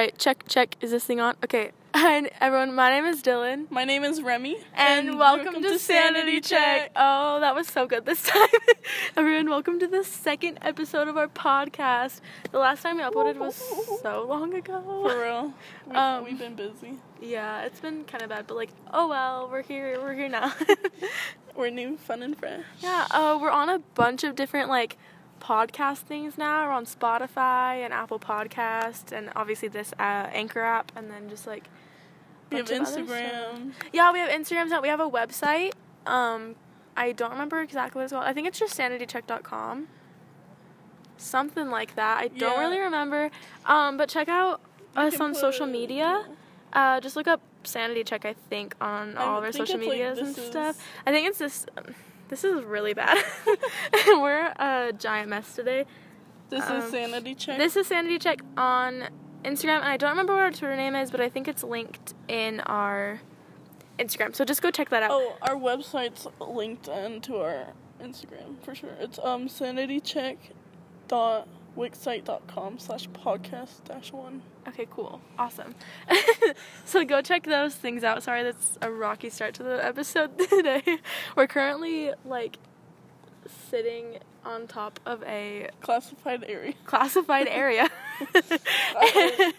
Alright, check, check. Is this thing on? Okay. And everyone, my name is Dylan. My name is Remy. And, welcome, to, Sanity Check. Oh, that was so good this time. everyone, welcome to the second episode of our podcast. The last time we uploaded was so long ago. For real. We've, Um, we've been busy. Yeah, it's been kind of bad, but like, oh well, we're here, we're here now. We're new, fun, and fresh. yeah, uh, we're on a bunch of different like podcast things now. We're on Spotify and Apple Podcast, and obviously this uh, Anchor app, and then just like We have bunch of other Instagram. Yeah, we have Instagrams now. We have a website. Um, I don't remember exactly what it's called. I think it's just sanitycheck.com. Something like that. I don't Yeah. really remember. Um, but check out We us on social media. Uh, just look up Sanity Check. I think on I all of our social it's, like, medias and stuff. I think it's this. Um, this is really bad. We're a giant mess today. This Um, is Sanity Check. This is Sanity Check on Instagram, and I don't remember what our Twitter name is, but I think it's linked in our Instagram. So just go check that out. oh, our website's linked into our Instagram for sure. It's um sanitycheck.wixsite.com slash podcast dash one. Okay, cool. Awesome. so go check those things out. Sorry that's a rocky start to the episode today. We're currently like sitting on top of a Classified area. classified area.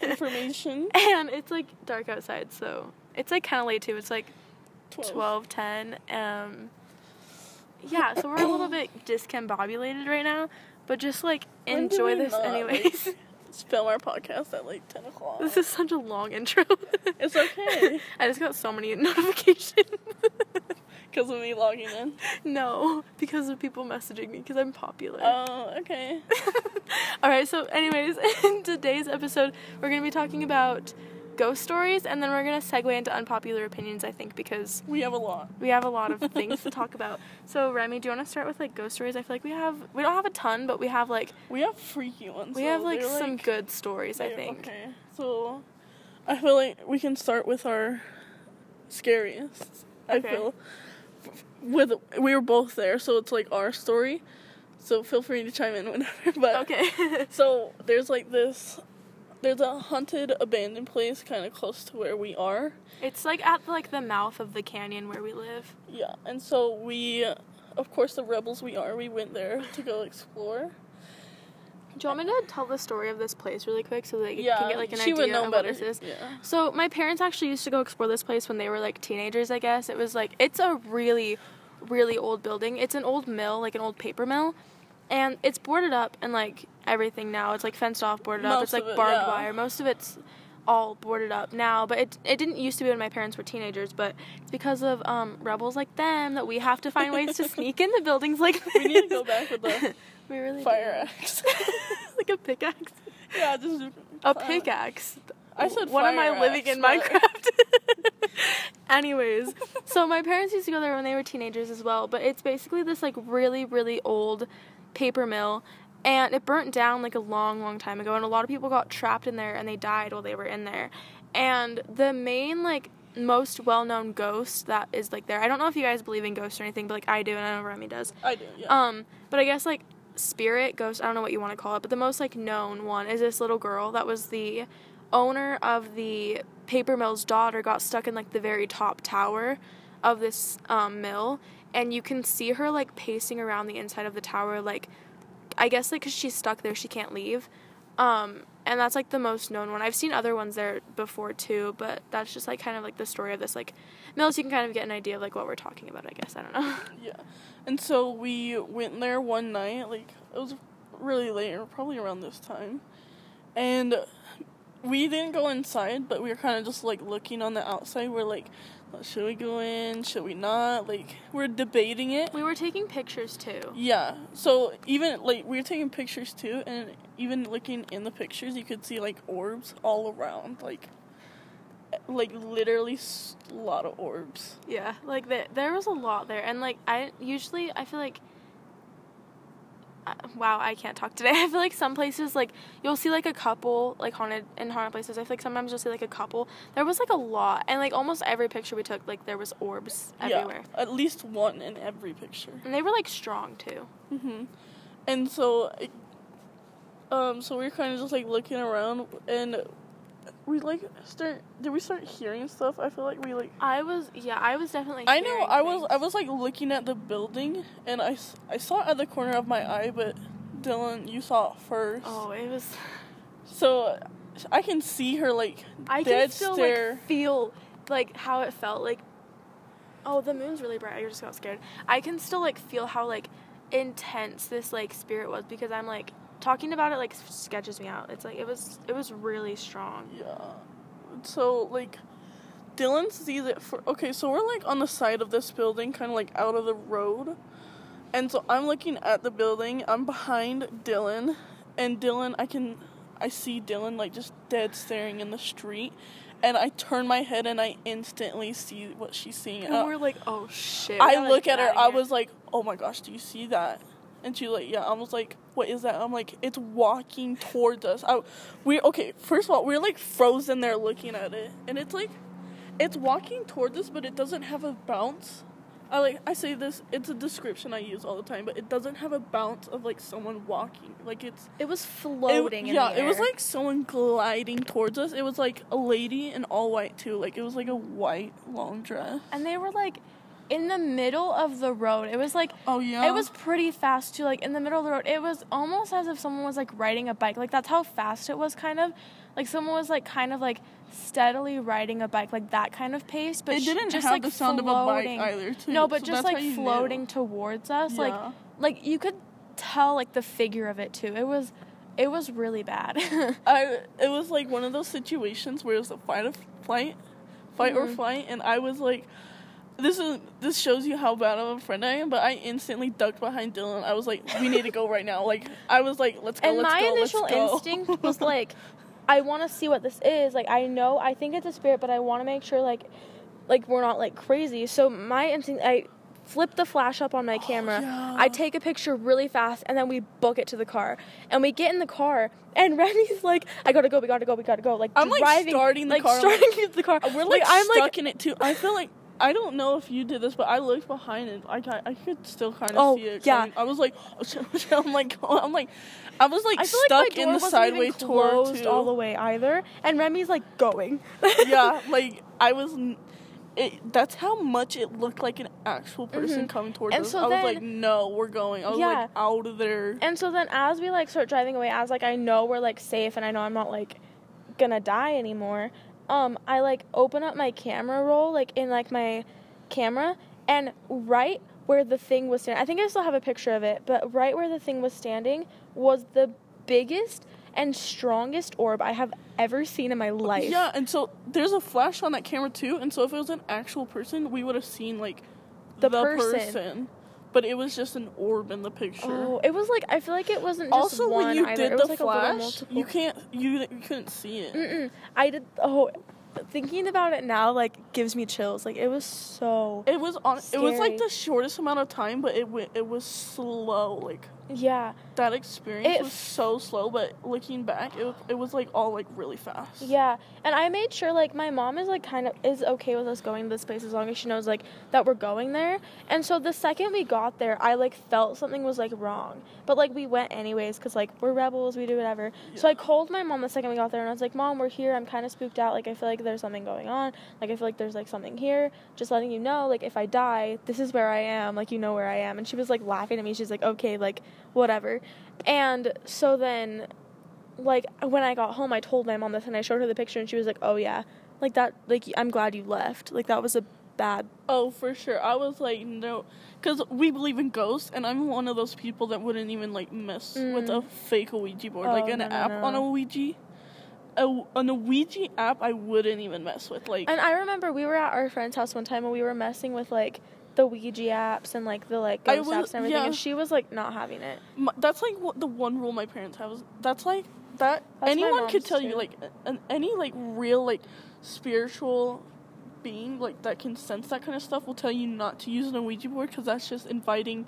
Information. and it's like dark outside, so it's like kind of late too. It's like 12. twelve ten. Um, yeah, so we're a little bit discombobulated right now, but just like enjoy this not, anyways. like, film our podcast at like 10 o'clock. this is such a long intro. It's okay. I just got so many notifications. Because of me logging in. no, because of people messaging me because I'm popular. Oh, okay. All right, so anyways, in today's episode, we're going to be talking about ghost stories and then we're going to segue into unpopular opinions, I think, because We have a lot. we have a lot of things to talk about. So, Remy, do you want to start with like ghost stories? I feel like we have we don't have a ton, but we have like We have freaky ones. we have like They're, some good stories, I think. Okay. So, I feel like we can start with our scariest. I Okay. feel. With we were both there, so it's like our story. So feel free to chime in whenever. But Okay. So there's like this. There's a haunted abandoned place kind of close to where we are. it's like at like the mouth of the canyon where we live. Yeah, and so we, of course, the rebels we are, we went there to go explore. Do you want me to tell the story of this place really quick so that you yeah, can get like an she idea would know of better. what this is? Yeah. So my parents actually used to go explore this place when they were like teenagers, I guess. It was like it's a really really old building. It's an old mill, like an old paper mill. And it's boarded up and like everything now. It's like fenced off, boarded up. It's like it, barbed yeah. wire. Most of it's all boarded up now, but it it didn't used to be when my parents were teenagers, but it's because of um rebels like them that we have to find ways to sneak into buildings like this. We need to go back with the we really fire do. axe. like a pickaxe. yeah, just A pickaxe. I said When am I living axe, in Minecraft? Anyways, so my parents used to go there when they were teenagers as well, but it's basically this like really, really old paper mill and it burnt down like a long, long time ago and a lot of people got trapped in there and they died while they were in there. And the main like most well known ghost that is like there. I don't know if you guys believe in ghosts or anything, but like I do and I know Remy does. I do. Yeah. Um, but I guess like spirit, ghost, I don't know what you want to call it, but the most like known one is this little girl that was the owner of the paper mill's daughter got stuck in like the very top tower of this um, mill and you can see her like pacing around the inside of the tower like I guess like cuz she's stuck there she can't leave. Um, and that's like the most known one. I've seen other ones there before too, but that's just like kind of like the story of this like mill so you can kind of get an idea of like what we're talking about, I guess. I don't know. yeah. And so we went there one night. Like it was really late, probably around this time, and we didn't go inside, but we were kind of just like looking on the outside. We're like, should we go in? Should we not? Like we're debating it. We were taking pictures too. Yeah. So even like we were taking pictures too, and even looking in the pictures, you could see like orbs all around, like like literally a lot of orbs. Yeah, like the, there was a lot there, and like I usually I feel like. Uh, wow, I can't talk today. I feel like some places like you'll see like a couple like haunted in haunted places. I feel like sometimes you'll see like a couple. There was like a lot, and like almost every picture we took, like there was orbs everywhere, Yeah, at least one in every picture. and they were like strong too. hmm And so, um, so we were kind of just like looking around, and we like start did we start hearing stuff? I feel like we like I was yeah, I was definitely. I know hearing I was. I was like looking at the building and i i saw it at the corner of my eye, but Dylan, you saw it first. Oh, it was. So I can see her like I dead can still stare. like feel like how it felt like. Oh, the moon's really bright. I just got scared. I can still like feel how like intense this like spirit was because I'm like talking about it like sketches me out. It's like it was it was really strong. Yeah. So like Dylan sees it for okay, so we're like on the side of this building, kind of like out of the road. And so I'm looking at the building. I'm behind Dylan, and Dylan, I can I see Dylan like just dead staring in the street. And I turn my head and I instantly see what she's seeing. And Uh, we're like, oh shit. I look at her. I was like, "Oh my gosh, do you see that?" And she's like, "Yeah." I was like, "What is that?" I'm like, "It's walking towards us." I, we okay. First of all, we're like frozen there looking at it, and it's like, it's walking towards us, but it doesn't have a bounce. I like I say this. It's a description I use all the time, but it doesn't have a bounce of like someone walking. Like it's It was it- floating. in yeah, it was like someone gliding towards us. It was like a lady in all white too. Like it was like a white long dress. and they were like in the middle of the road. It was like Oh yeah. it was pretty fast too. Like in the middle of the road, it was almost as if someone was like riding a bike. Like that's how fast it was, kind of. Like someone was like kind of like steadily riding a bike, like that kind of pace. But it didn't just have like the sound floating. of a bike either, too. No, but so just like floating knew. towards us. Like Yeah. like you could tell like the figure of it too. It was it was really bad. I it was like one of those situations where it was a fight or flight, fight or Mhm. flight, and I was like, this is this shows you how bad of a friend I am. But I instantly ducked behind Dylan. I was like, we need to go right now. Like I was like, let's go. and let's my go, initial let's go. instinct was like i want to see what this is like i know i think it's a spirit but i want to make sure like like we're not like crazy so my instinct i flip the flash up on my oh, camera Oh, yeah. i take a picture really fast and then we book it to the car and we get in the car and Remy's like i gotta go we gotta go we gotta go like I'm, like, driving starting the like car, starting the car We're like, i'm stuck like in it too. I feel like I don't know if you did this, but I looked behind it. I ca- I could still kind of Oh, see it. yeah. coming. I was like, I'm like, I'm like, I was like I like stuck door in the wasn't sideway even tour too. all the way either, and Remy's like going. yeah, like I was. It, that's how much it looked like an actual person Mhm. coming towards And us. so I was then- like, no, we're going. I was Yeah. like out of there. And so then as we like start driving away, as like I know we're like safe and I know I'm not like gonna die anymore, um, I like open up my camera roll like in like my camera and right where the thing was standing I think I still have a picture of it, but right where the thing was standing was the biggest and strongest orb I have ever seen in my life. Yeah, and so there's a flash on that camera too, and so if it was an actual person, we would have seen like The person. But it was just an orb in the picture. Oh, it was like I feel like it wasn't just also, one when you either. did the like flash, you can't you you couldn't see it. Mm-mm. I did. Oh, thinking about it now, like gives me chills. Like it was so. It was on. It was like the shortest amount of time, but it went. It was slow. Like Yeah, that experience It was so slow, but looking back, it was, it was like all like really fast. yeah. And I made sure like my mom is like kind of is okay with us going to this place as long as she knows like that we're going there. And so the second we got there, I like felt something was like wrong. But like we went anyways because like we're rebels, we do whatever. So I called my mom the second we got there and I was like, Mom, we're here. I'm kind of spooked out. Like I feel like there's something going on. Like I feel like there's like something here. Just letting you know. Like if I die, this is where I am. Like you know where I am. And she was like laughing at me. She's like, okay, like whatever. And so then like when I got home, I told my mom this and I showed her the picture and she was like, "Oh yeah, like that. Like I'm glad you left. Like that was a bad. Oh, for sure. I was like, no, because we believe in ghosts, and I'm one of those people that wouldn't even like mess with a Mm. fake Ouija board, Oh, like an no, app no. on a Ouija. A, on a Ouija app, I wouldn't even mess with. Like, And I remember we were at our friend's house one time and we were messing with like the Ouija apps and like the like ghost was- apps and everything, yeah. and she was like not having it. my, that's like what the one rule my parents have. Is, that's like that. That's anyone could tell you like an, any like real like spiritual being like that can sense that kind of stuff will tell you not to use an Ouija board because that's just inviting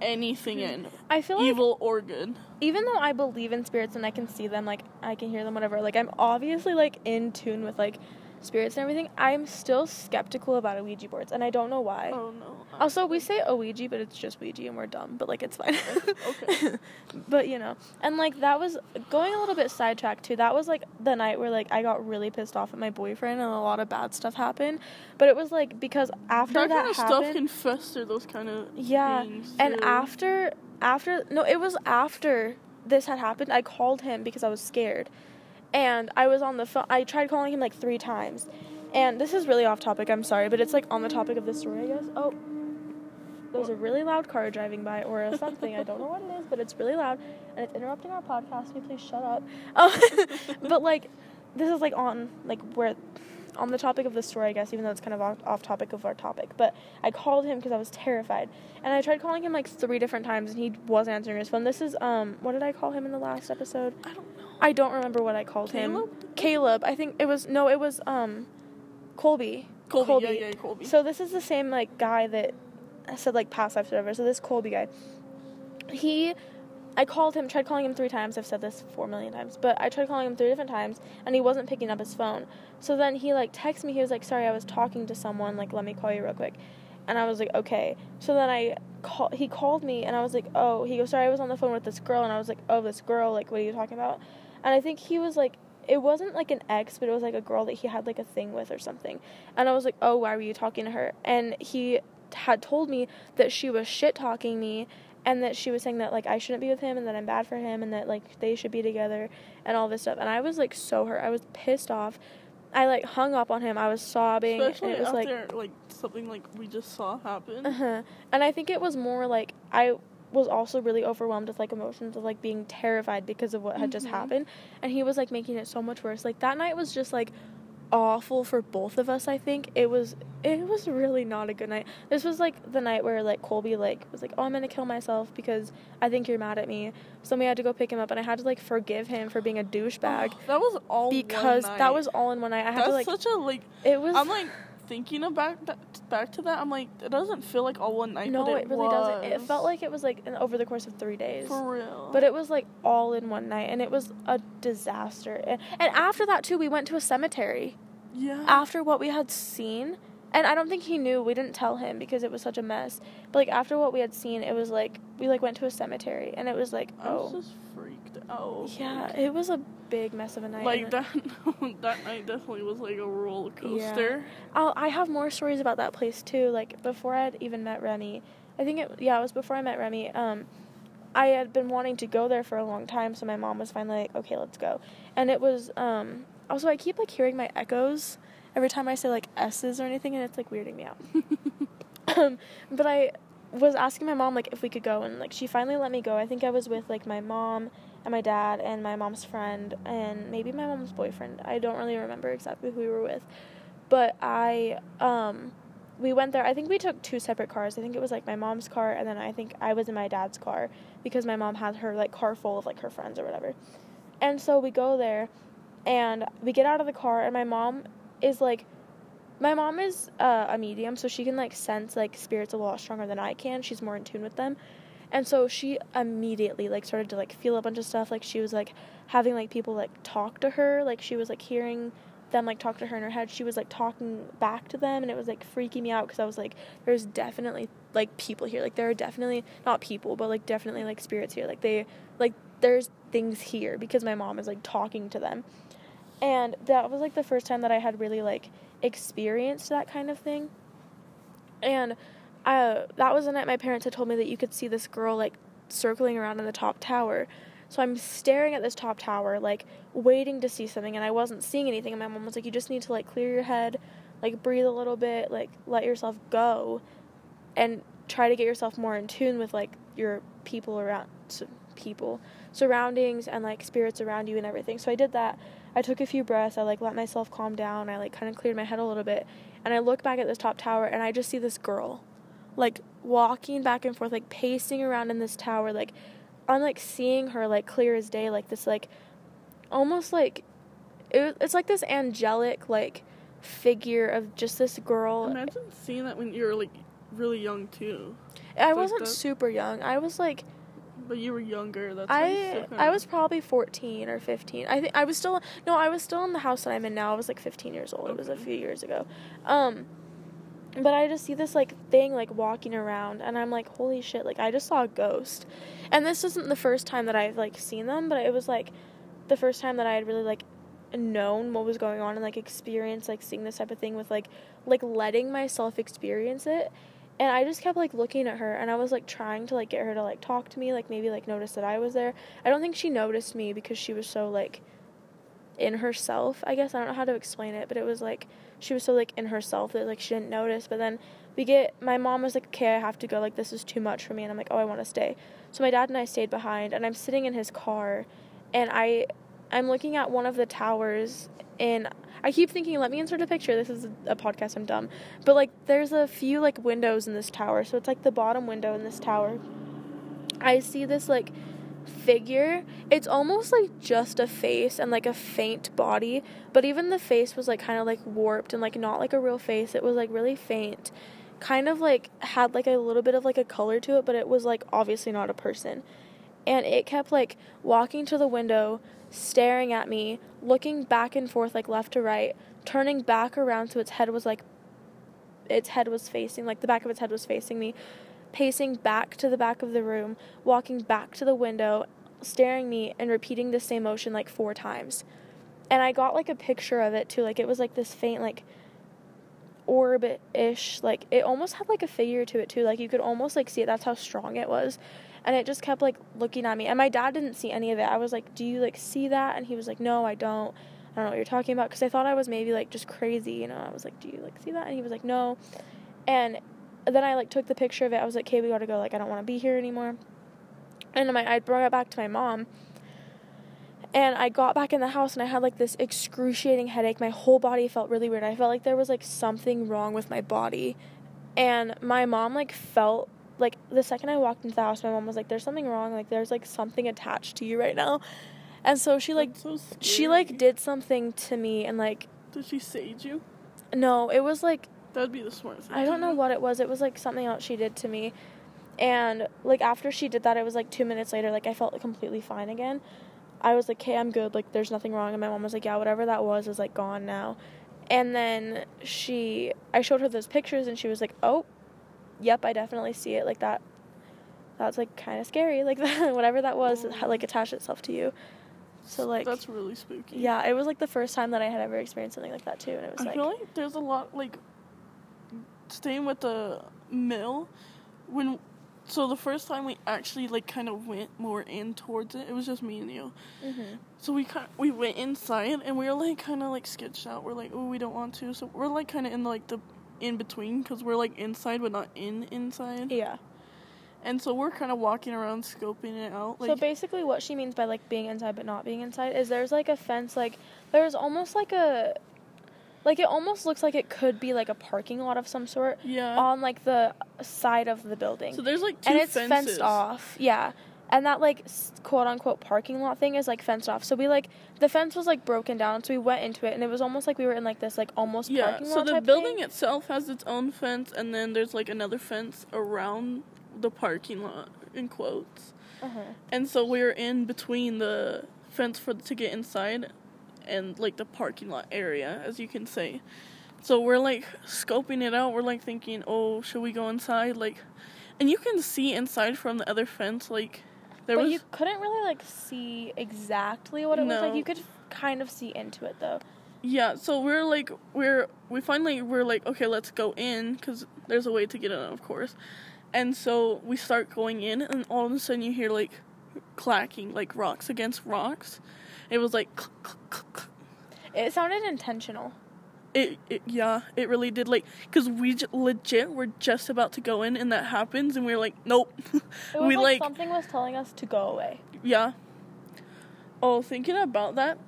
anything in, I feel like evil or good. even though I believe in spirits and I can see them, like I can hear them, whatever. Like I'm obviously like in tune with like spirits and everything, I'm still skeptical about Ouija boards, and I don't know why. Oh no. Also, we say Ouija, but it's just Ouija, and we're dumb. But like, it's fine. Okay. but you know, and like that was going a little bit sidetracked too. That was like the night where like I got really pissed off at my boyfriend, and a lot of bad stuff happened. But it was like because after that, that, kind of stuff can fester those kind of Yeah, things. and after after no, it was after this had happened. I called him because I was scared, and I was on the phone. I tried calling him like three times, and this is really off topic. I'm sorry, but it's like on the topic of this story, I guess. Oh, there's a really loud car driving by or something. I don't know what it is, but it's really loud and it's interrupting our podcast. Can you please shut up? Oh, but like, this is like on like where on the topic of the story, I guess, even though it's kind of off, off topic of our topic. But I called him because I was terrified, and I tried calling him like three different times, and he wasn't answering his phone. This is um, what did I call him in the last episode? I don't know. I don't remember what I called him. Caleb? Caleb. I think it was no, it was um, Colby. Colby, yeah, yeah, Colby. So this is the same like guy that said like past life whatever. So this Colby guy, he, I called him, tried calling him three times. I've said this four million times, but I tried calling him three different times, and he wasn't picking up his phone. So then he like texted me. He was like, "Sorry, I was talking to someone. Like, let me call you real quick." And I was like, "Okay." So then I call. He called me, and I was like, "Oh." He goes, "Sorry, I was on the phone with this girl," and I was like, "Oh, this girl. Like, what are you talking about?" And I think he was like, it wasn't like an ex, but it was like a girl that he had like a thing with or something. And I was like, oh, why were you talking to her? And he had told me that she was shit talking me and that she was saying that like I shouldn't be with him and that I'm bad for him and that like they should be together and all this stuff. And I was like so hurt. I was pissed off. I like hung up on him. I was sobbing. Especially and it was like after like something like we just saw happen. uh-huh. And I think it was more like I was also really overwhelmed with like emotions of like being terrified because of what had just Mhm. happened. And he was like making it so much worse. Like that night was just like awful for both of us, I think. It was it was really not a good night. This was like the night where like Colby like was like, "Oh, I'm to kill myself because I think you're mad at me." So we had to go pick him up and I had to like forgive him for being a douchebag Oh, that was all because one that was all in one night. I had That's to like such a like. it was I'm like thinking about that, back to that. I'm like, it doesn't feel like all one night. No, but it, really doesn't. It felt like it was like in, over the course of 3 days. for real. But it was like all in one night, and it was a disaster. And, and after that, too, we went to a cemetery. yeah. After what we had seen, and I don't think he knew. We didn't tell him because it was such a mess. But like after what we had seen, it was like we like went to a cemetery, and it was like was oh freaked out. yeah, it was a big mess of a night. Like that. that night definitely was like a roller coaster. I'll, I have more stories about that place too. Like before I had even met Remy, I think it yeah it was before I met Remy. Um, I had been wanting to go there for a long time, so my mom was finally like, okay, let's go. And it was um also I keep like hearing my echoes every time I say like s's or anything, and it's like weirding me out. um, but I was asking my mom like if we could go, and like she finally let me go. I think I was with like my mom and my dad and my mom's friend and maybe my mom's boyfriend. I don't really remember exactly who we were with, but I um we went there. I think we took two separate cars. I think it was like my mom's car and then I think I was in my dad's car because my mom had her like car full of like her friends or whatever. And so we go there and we get out of the car and my mom is like my mom is uh, a medium so she can like sense like spirits a lot stronger than I can. She's more in tune with them. And so she immediately like started to like feel a bunch of stuff. Like she was like having like people like talk to her. Like she was like hearing them like talk to her in her head. She was like talking back to them, and it was like freaking me out because I was like, there's definitely like people here. Like there are definitely not people, but like definitely like spirits here. Like they like there's things here because my mom is like talking to them. And that was like the first time that I had really like experienced that kind of thing. And uh, that was the night my parents had told me that you could see this girl like circling around in the top tower. So I'm staring at this top tower, like waiting to see something, and I wasn't seeing anything. And my mom was like, "You just need to like clear your head, like breathe a little bit, like let yourself go, and try to get yourself more in tune with like your people around, people, surroundings, and like spirits around you and everything." So I did that. I took a few breaths. I like let myself calm down. I like kind of cleared my head a little bit, and I look back at this top tower, and I just see this girl like walking back and forth, like pacing around in this tower, like I'm like seeing her like clear as day, like this like almost like it, it's like this angelic like figure of just this girl. Imagine seeing that when you're like really young too. I like wasn't that. super young. I was like But you were younger. That's I I was probably 14 or 15. I think I was still no, I was still in the house that I'm in now. I was like 15 years old. It was a few years ago. Um but I just see this like thing like walking around and I'm like holy shit, like I just saw a ghost. And this isn't the first time that I've like seen them, but it was like the first time that I had really like known what was going on and like experienced like seeing this type of thing with like like letting myself experience it and I just kept like looking at her and I was like trying to like get her to like talk to me, like maybe like notice that I was there. I don't think she noticed me because she was so like in herself, I guess. I don't know how to explain it, but it was like she was so like in herself that like she didn't notice. But then we get my mom was like, Okay, I have to go, like this is too much for me and I'm like, Oh, I wanna stay. So my dad and I stayed behind and I'm sitting in his car and I I'm looking at one of the towers and I keep thinking, let me insert a picture. This is a podcast, I'm dumb. But like there's a few like windows in this tower. So it's like the bottom window in this tower. I see this like figure. It's almost like just a face and like a faint body, but even the face was like kind of like warped and like not like a real face. It was like really faint. Kind of like had like a little bit of like a color to it, but it was like obviously not a person. And it kept like walking to the window, staring at me, looking back and forth like left to right, turning back around so its head was like its head was facing like the back of its head was facing me pacing back to the back of the room, walking back to the window, staring me and repeating the same motion like four times. And I got like a picture of it too. Like it was like this faint like orb ish. Like it almost had like a figure to it too. Like you could almost like see it. That's how strong it was. And it just kept like looking at me. And my dad didn't see any of it. I was like, "Do you like see that?" And he was like, "No, I don't." I don't know what you're talking about because I thought I was maybe like just crazy, you know. I was like, "Do you like see that?" And he was like, "No." And then I like took the picture of it. I was like, "Okay, we gotta go. Like, I don't want to be here anymore." And my I brought it back to my mom. And I got back in the house and I had like this excruciating headache. My whole body felt really weird. I felt like there was like something wrong with my body. And my mom like felt like the second I walked into the house, my mom was like, "There's something wrong. Like, there's like something attached to you right now." And so she like so she like did something to me and like Did she sage you? no, it was like That'd be the smartest thing. I don't know what it was. It was like something else she did to me. And like after she did that, it was like two minutes later, like I felt completely fine again. I was like, hey, I'm good. Like there's nothing wrong. And my mom was like, yeah, whatever that was is like gone now. And then she, I showed her those pictures and she was like, oh, yep, I definitely see it. Like that, that's like kind of scary. Like that, whatever that was, it had like attached itself to you. So like, That's really spooky. yeah, it was like the first time that I had ever experienced something like that too. And it was I like, feel like there's a lot like staying with the mill when so the first time we actually like kind of went more in towards it, it was just me and you. hmm So we kind we went inside and we were like kind of like sketched out. We're like, oh, we don't want to. So we're like kind of in like the in between because we're like inside but not in inside. yeah. And so we're kind of walking around scoping it out. Like so basically, what she means by like being inside but not being inside is there's like a fence, like there's almost like a, like it almost looks like it could be like a parking lot of some sort yeah. on like the side of the building, so there's like two and it's fences. fenced off. Yeah, and that like quote unquote parking lot thing is like fenced off. So we like the fence was like broken down, so we went into it, and it was almost like we were in like this like almost Yeah. parking lot So the building thing. itself has its own fence, and then there's like another fence around the parking lot in quotes. Uh-huh. And so we're in between the fence for to get inside and like the parking lot area, as you can see. So we're like scoping it out. We're like thinking, "Oh, should we go inside?" Like, and you can see inside from the other fence. Like, there but was you couldn't really like see exactly what it was like. No. You could kind of see into it though. yeah. So we're like we're we finally we're like, okay, let's go in because there's a way to get in, of course. And so we start going in, and all of a sudden you hear like clacking, like rocks against rocks. It was like. It sounded intentional. It, it yeah, it really did. Like, cause we j- legit were just about to go in, and that happens, and we are like, nope. We like, like, something was telling us to go away. yeah. Oh, thinking about that,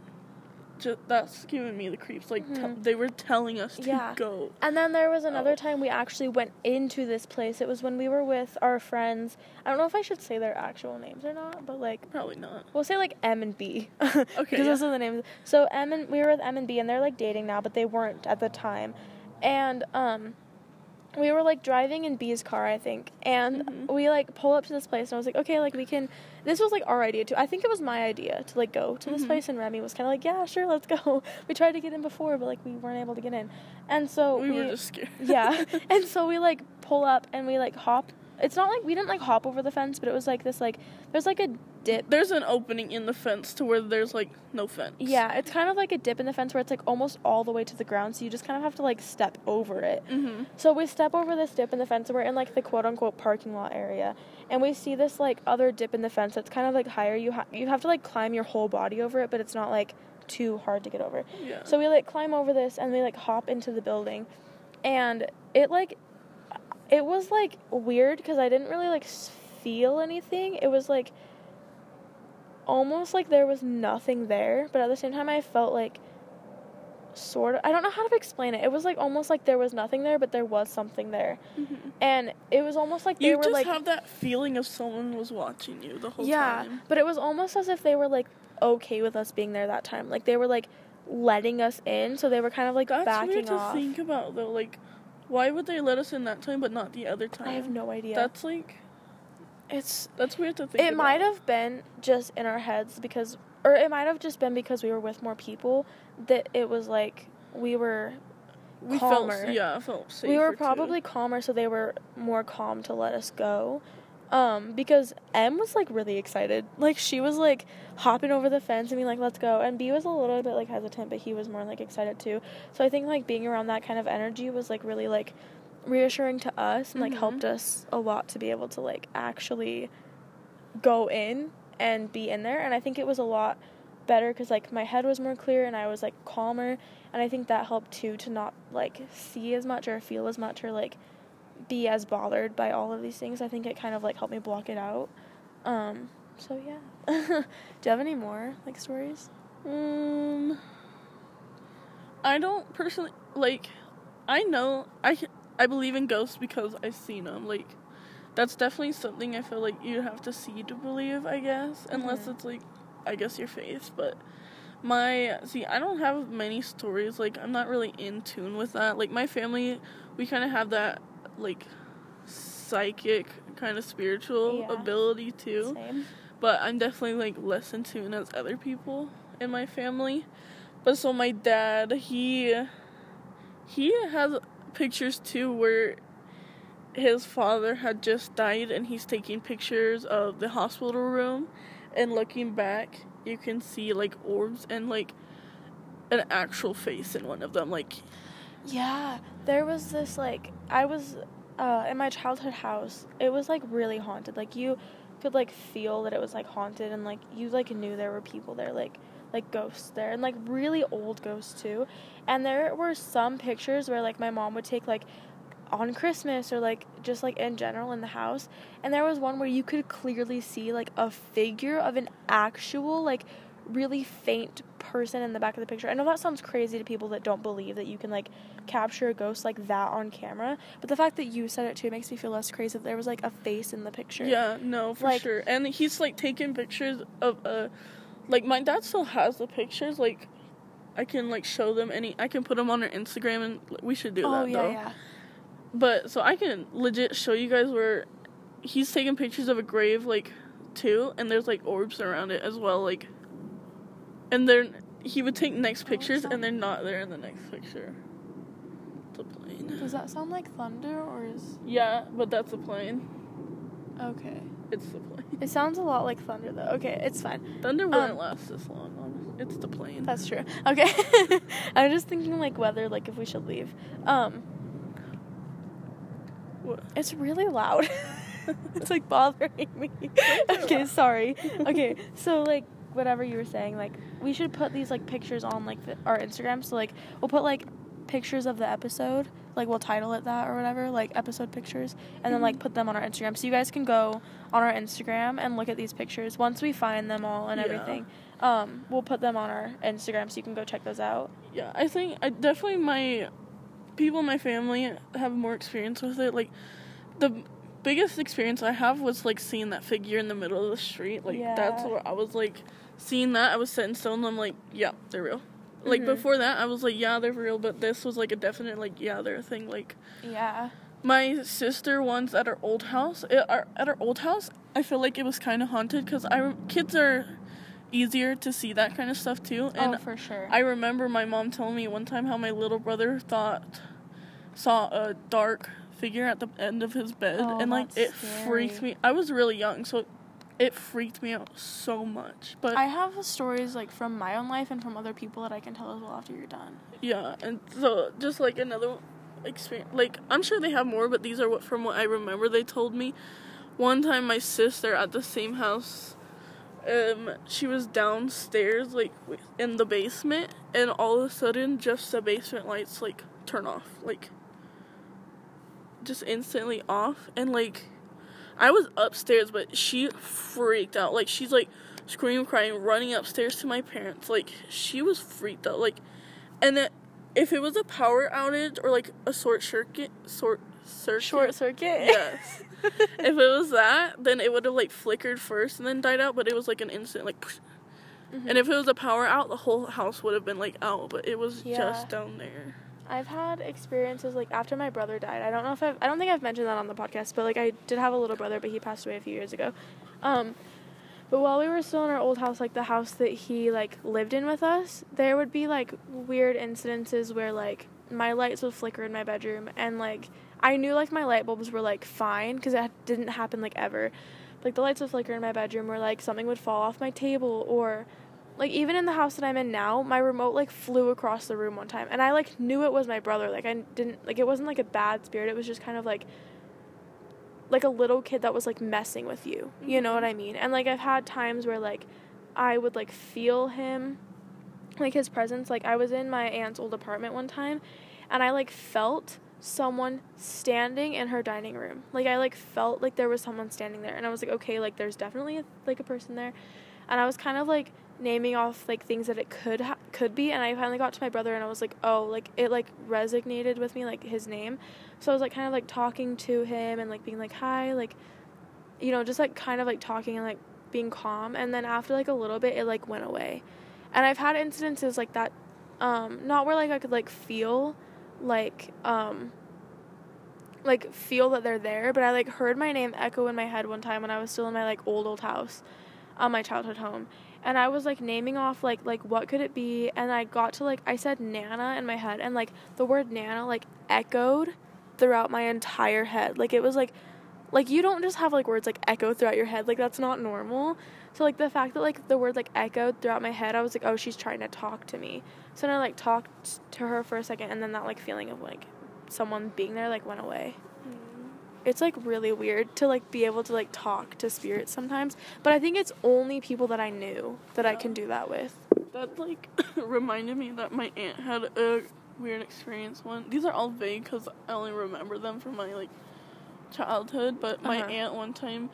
ju- that's giving me the creeps. Like, te- Mhm. they were telling us to Yeah. go. And then there was another Oh. time we actually went into this place. It was when we were with our friends. I don't know if I should say their actual names or not, but like Probably not. we'll say like M and B. Okay, Because yeah. those are the names. So M and we were with M and B and they're like dating now, but they weren't at the time. And um we were like driving in B's car, I think, and Mhm. we like pull up to this place, and I was like, okay, like we can. This was like our idea too. I think it was my idea to like go to this Mhm. place, and Remy was kind of like, yeah, sure, let's go. We tried to get in before, but like we weren't able to get in, and so we were just scared. yeah, and so we like pull up and we like hop. It's not like we didn't like hop over the fence, but it was like this like there's like a dip. There's an opening in the fence to where there's like no fence. Yeah, it's kind of like a dip in the fence where it's like almost all the way to the ground, so you just kind of have to like step over it. Mm-hmm. So we step over this dip in the fence, and we're in like the quote unquote parking lot area, and we see this like other dip in the fence that's kind of like higher. You ha- you have to like climb your whole body over it, but it's not like too hard to get over. Yeah. So we like climb over this, and we like hop into the building, and it like it was like weird because I didn't really like feel anything. It was like almost like there was nothing there, but at the same time I felt like sort of I don't know how to explain it. It was like almost like there was nothing there, but there was something there. Mhm. And it was almost like they You were just like have that feeling of someone was watching you the whole Yeah, time. but it was almost as if they were like okay with us being there that time. Like they were like letting us in, so they were kind of like That's backing weird to off. think about though. Like, why would they let us in that time but not the other time? I have no idea. That's like it's that's weird to think. it might have been just in our heads because or it might have just been because we were with more people that it was like we were we calmer. felt yeah, felt safer. we were too. probably calmer so they were more calm to let us go um because m was like really excited. Like she was like hopping over the fence and being like let's go. And b was a little bit like hesitant but he was more like excited too. So i think like being around that kind of energy was like really like reassuring to us and like Mhm. helped us a lot to be able to like actually go in and be in there. And i think it was a lot better because like my head was more clear and i was like calmer. And i think that helped too to not like see as much or feel as much or like be as bothered by all of these things i think it kind of like helped me block it out um so yeah do you have any more like stories Um, I don't personally like. I know I I believe in ghosts because I've seen them. Like, that's definitely something I feel like you have to see to believe. I guess unless Mhm. it's like, I guess your faith. But my see, I don't have many stories. Like, I'm not really in tune with that. Like my family, we kind of have that like psychic kind of spiritual Yeah. ability too same but I'm definitely like less in tune as other people in my family. But so my dad, he he has pictures too where his father had just died and he's taking pictures of the hospital room and looking back you can see like orbs and like an actual face in one of them like Yeah, there was this like I was uh, in my childhood house. It was like really haunted. Like you could like feel that it was like haunted, and like you like knew there were people there, like like ghosts there, and like really old ghosts too. And there were some pictures where like my mom would take like on Christmas or like just like in general in the house. And there was one where you could clearly see like a figure of an actual like really faint person in the back of the picture. I know that sounds crazy to people that don't believe that you can like capture a ghost like that on camera, but the fact that you said it too makes me feel less crazy that there was like a face in the picture. Yeah, no, for Like- sure. And he's like taking pictures of uh like my dad still has the pictures like I can like show them any I can put them on our Instagram and we should do Oh that yeah, though. yeah. But so I can legit show you guys where he's taking pictures of a grave like too and there's like orbs around it as well like and they're he would take next pictures and they're not there in the next picture. It's a plane. Does that sound like thunder or is Yeah, but that's a plane. okay? It's the plane. It sounds a lot like thunder though. Okay, it's fine. Thunder wouldn't Um, last this long. honestly. It's the plane. That's true. Okay. I'm just thinking like whether like if we should leave. Um What? it's really loud. it's like bothering me. okay, sorry. Okay, so like whatever you were saying, like we should put these like pictures on like the, our Instagram. So like we'll put like pictures of the episode, like we'll title it that or whatever, like episode pictures, and then like Mhm. put them on our Instagram. So you guys can go on our Instagram and look at these pictures once we find them all and Yeah. everything. Um, we'll put them on our Instagram so you can go check those out. Yeah, I think I definitely my people in my family have more experience with it. Like the biggest experience I have was like seeing that figure in the middle of the street. Like that's Yeah. where I was like seeing that I was set in stone. And I'm like, yeah, they're real. Like Mhm. before that, I was like, yeah, they're real. But this was like a definite like, yeah, they're a thing. Like Yeah. my sister once at our old house. It, our, at our old house, I feel like it was kind of haunted because I kids are easier to see that kind of stuff too. And oh, for sure. I remember my mom telling me one time how my little brother thought saw a dark figure at the end of his bed, Oh, and like it freaked me. I was really young, so it freaked me out so much. But I have stories like from my own life and from other people that I can tell as well after you're done. Yeah, and so just like another experience, like I'm sure they have more, but these are what from what I remember they told me. One time, my sister at the same house, um, she was downstairs like in the basement, and all of a sudden, just the basement lights like turn off, like just instantly off, and like I was upstairs, but she freaked out. Like she's like screaming, crying, running upstairs to my parents. Like she was freaked out. Like, and then if it was a power outage or like a short circuit, short circuit, Short circuit. yes. if it was that, then it would have like flickered first and then died out. But it was like an instant, like. Mhm. And if it was a power out, the whole house would have been like out. But it was Yeah. just down there. I've had experiences like after my brother died. I don't know if I've I don't think I've mentioned that on the podcast, but like I did have a little brother, but he passed away a few years ago. Um but while we were still in our old house, like the house that he like lived in with us, there would be like weird incidences where like my lights would flicker in my bedroom and like I knew like my light bulbs were like fine because it didn't happen like ever. Like the lights would flicker in my bedroom or like something would fall off my table or like even in the house that I'm in now, my remote like flew across the room one time, and I like knew it was my brother. Like I didn't like it wasn't like a bad spirit. It was just kind of like like a little kid that was like messing with you. You know what mm-hmm. I mean? And like I've had times where like I would like feel him, like his presence. Like I was in my aunt's old apartment one time, and I like felt someone standing in her dining room. Like I like felt like there was someone standing there, and I was like, okay, like there's definitely a, like a person there, and I was kind of like naming off like things that it could ha- could be, and I finally got to my brother, and I was like, oh, like it like resonated with me like his name, so I was like kind of like talking to him and like being like hi, like, you know, just like kind of like talking and like being calm, and then after like a little bit, it like went away, and I've had incidences like that, um, not where like I could like feel like um like feel that they're there but i like heard my name echo in my head one time when i was still in my like old old house on my childhood home and i was like naming off like like what could it be and i got to like i said nana in my head and like the word nana like echoed throughout my entire head. Like it was like like you don't just have like words like echo throughout your head. Like that's not normal. So like the fact that like the word like echoed throughout my head i was like oh she's trying to talk to me. So then i like talked to her for a second and then that like feeling of like someone being there like went away it's like really weird to like be able to like talk to spirits sometimes but i think it's only people that i knew that i can do that with That like reminded me that my aunt had a weird experience one. These are all vague because I only remember them from my like childhood. But my Uh-huh. aunt one time,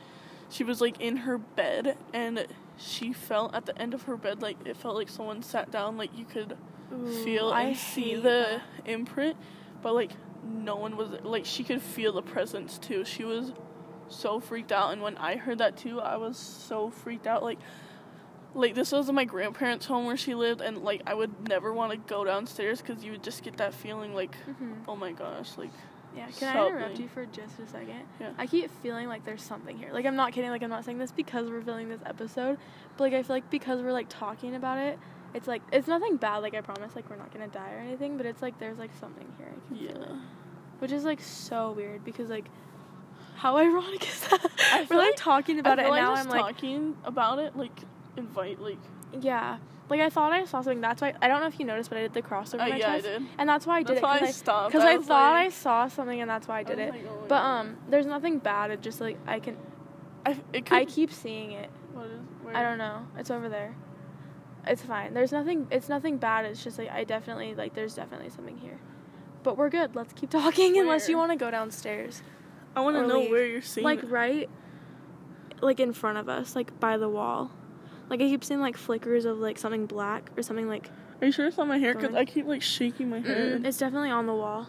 she was like in her bed and she felt at the end of her bed like it felt like someone sat down. Like you could feel Ooh, I and see the that. imprint, but like no one was like she could feel the presence too. She was so freaked out, and when I heard that too, I was so freaked out. Like, like this was my grandparents' home where she lived, and like I would never want to go downstairs because you would just get that feeling like, Mhm. oh my gosh, like Yeah, can I interrupt you for just a second? Yeah. I keep feeling like there's something here. Like I'm not kidding. Like I'm not saying this because we're filming this episode, but like I feel like because we're like talking about it, it's like it's nothing bad. Like I promise, like we're not gonna die or anything. But it's like there's like something here. I can feel it, which is like so weird because like how ironic is that? We're like, like- talking about I it, and now like I'm like talking about it, like invite like. yeah. Like I thought I saw something. That's why I don't know if you noticed, but I did the cross over Uh, my yeah, I did. and that's why I did That's it. why I stopped. Because I, was thought I saw something, and that's why I did it. like, oh But um, there's nothing bad. It just like I can. I, it could, I keep seeing it. What is? Where? I don't know. It's over there. It's fine. There's nothing. It's nothing bad. It's just like I definitely like. There's definitely something here. But we're good. Let's keep talking. Unless you want to go downstairs, I want to know leave. where you're seeing. like it. right, like in front of us, like by the wall. Like I keep seeing like flickers of like something black or something like. Are you sure it's not my hair? Because I keep like shaking my head. It's definitely on the wall.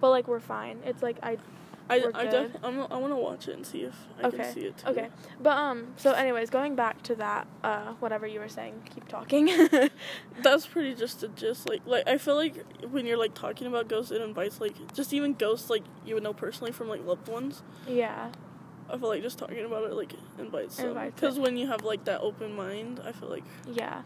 But like we're fine. It's like I, I, I, def- I'm, I want to watch it and see if I Okay, can see it too. Okay. But um so anyways, going back to that, uh whatever you were saying, keep talking. That's pretty just a just like like I feel like when you're like talking about ghosts, it invites like just even ghosts like you would know personally from like loved ones. yeah. I feel like just talking about it like invites them because when you have like that open mind, I feel like Yeah.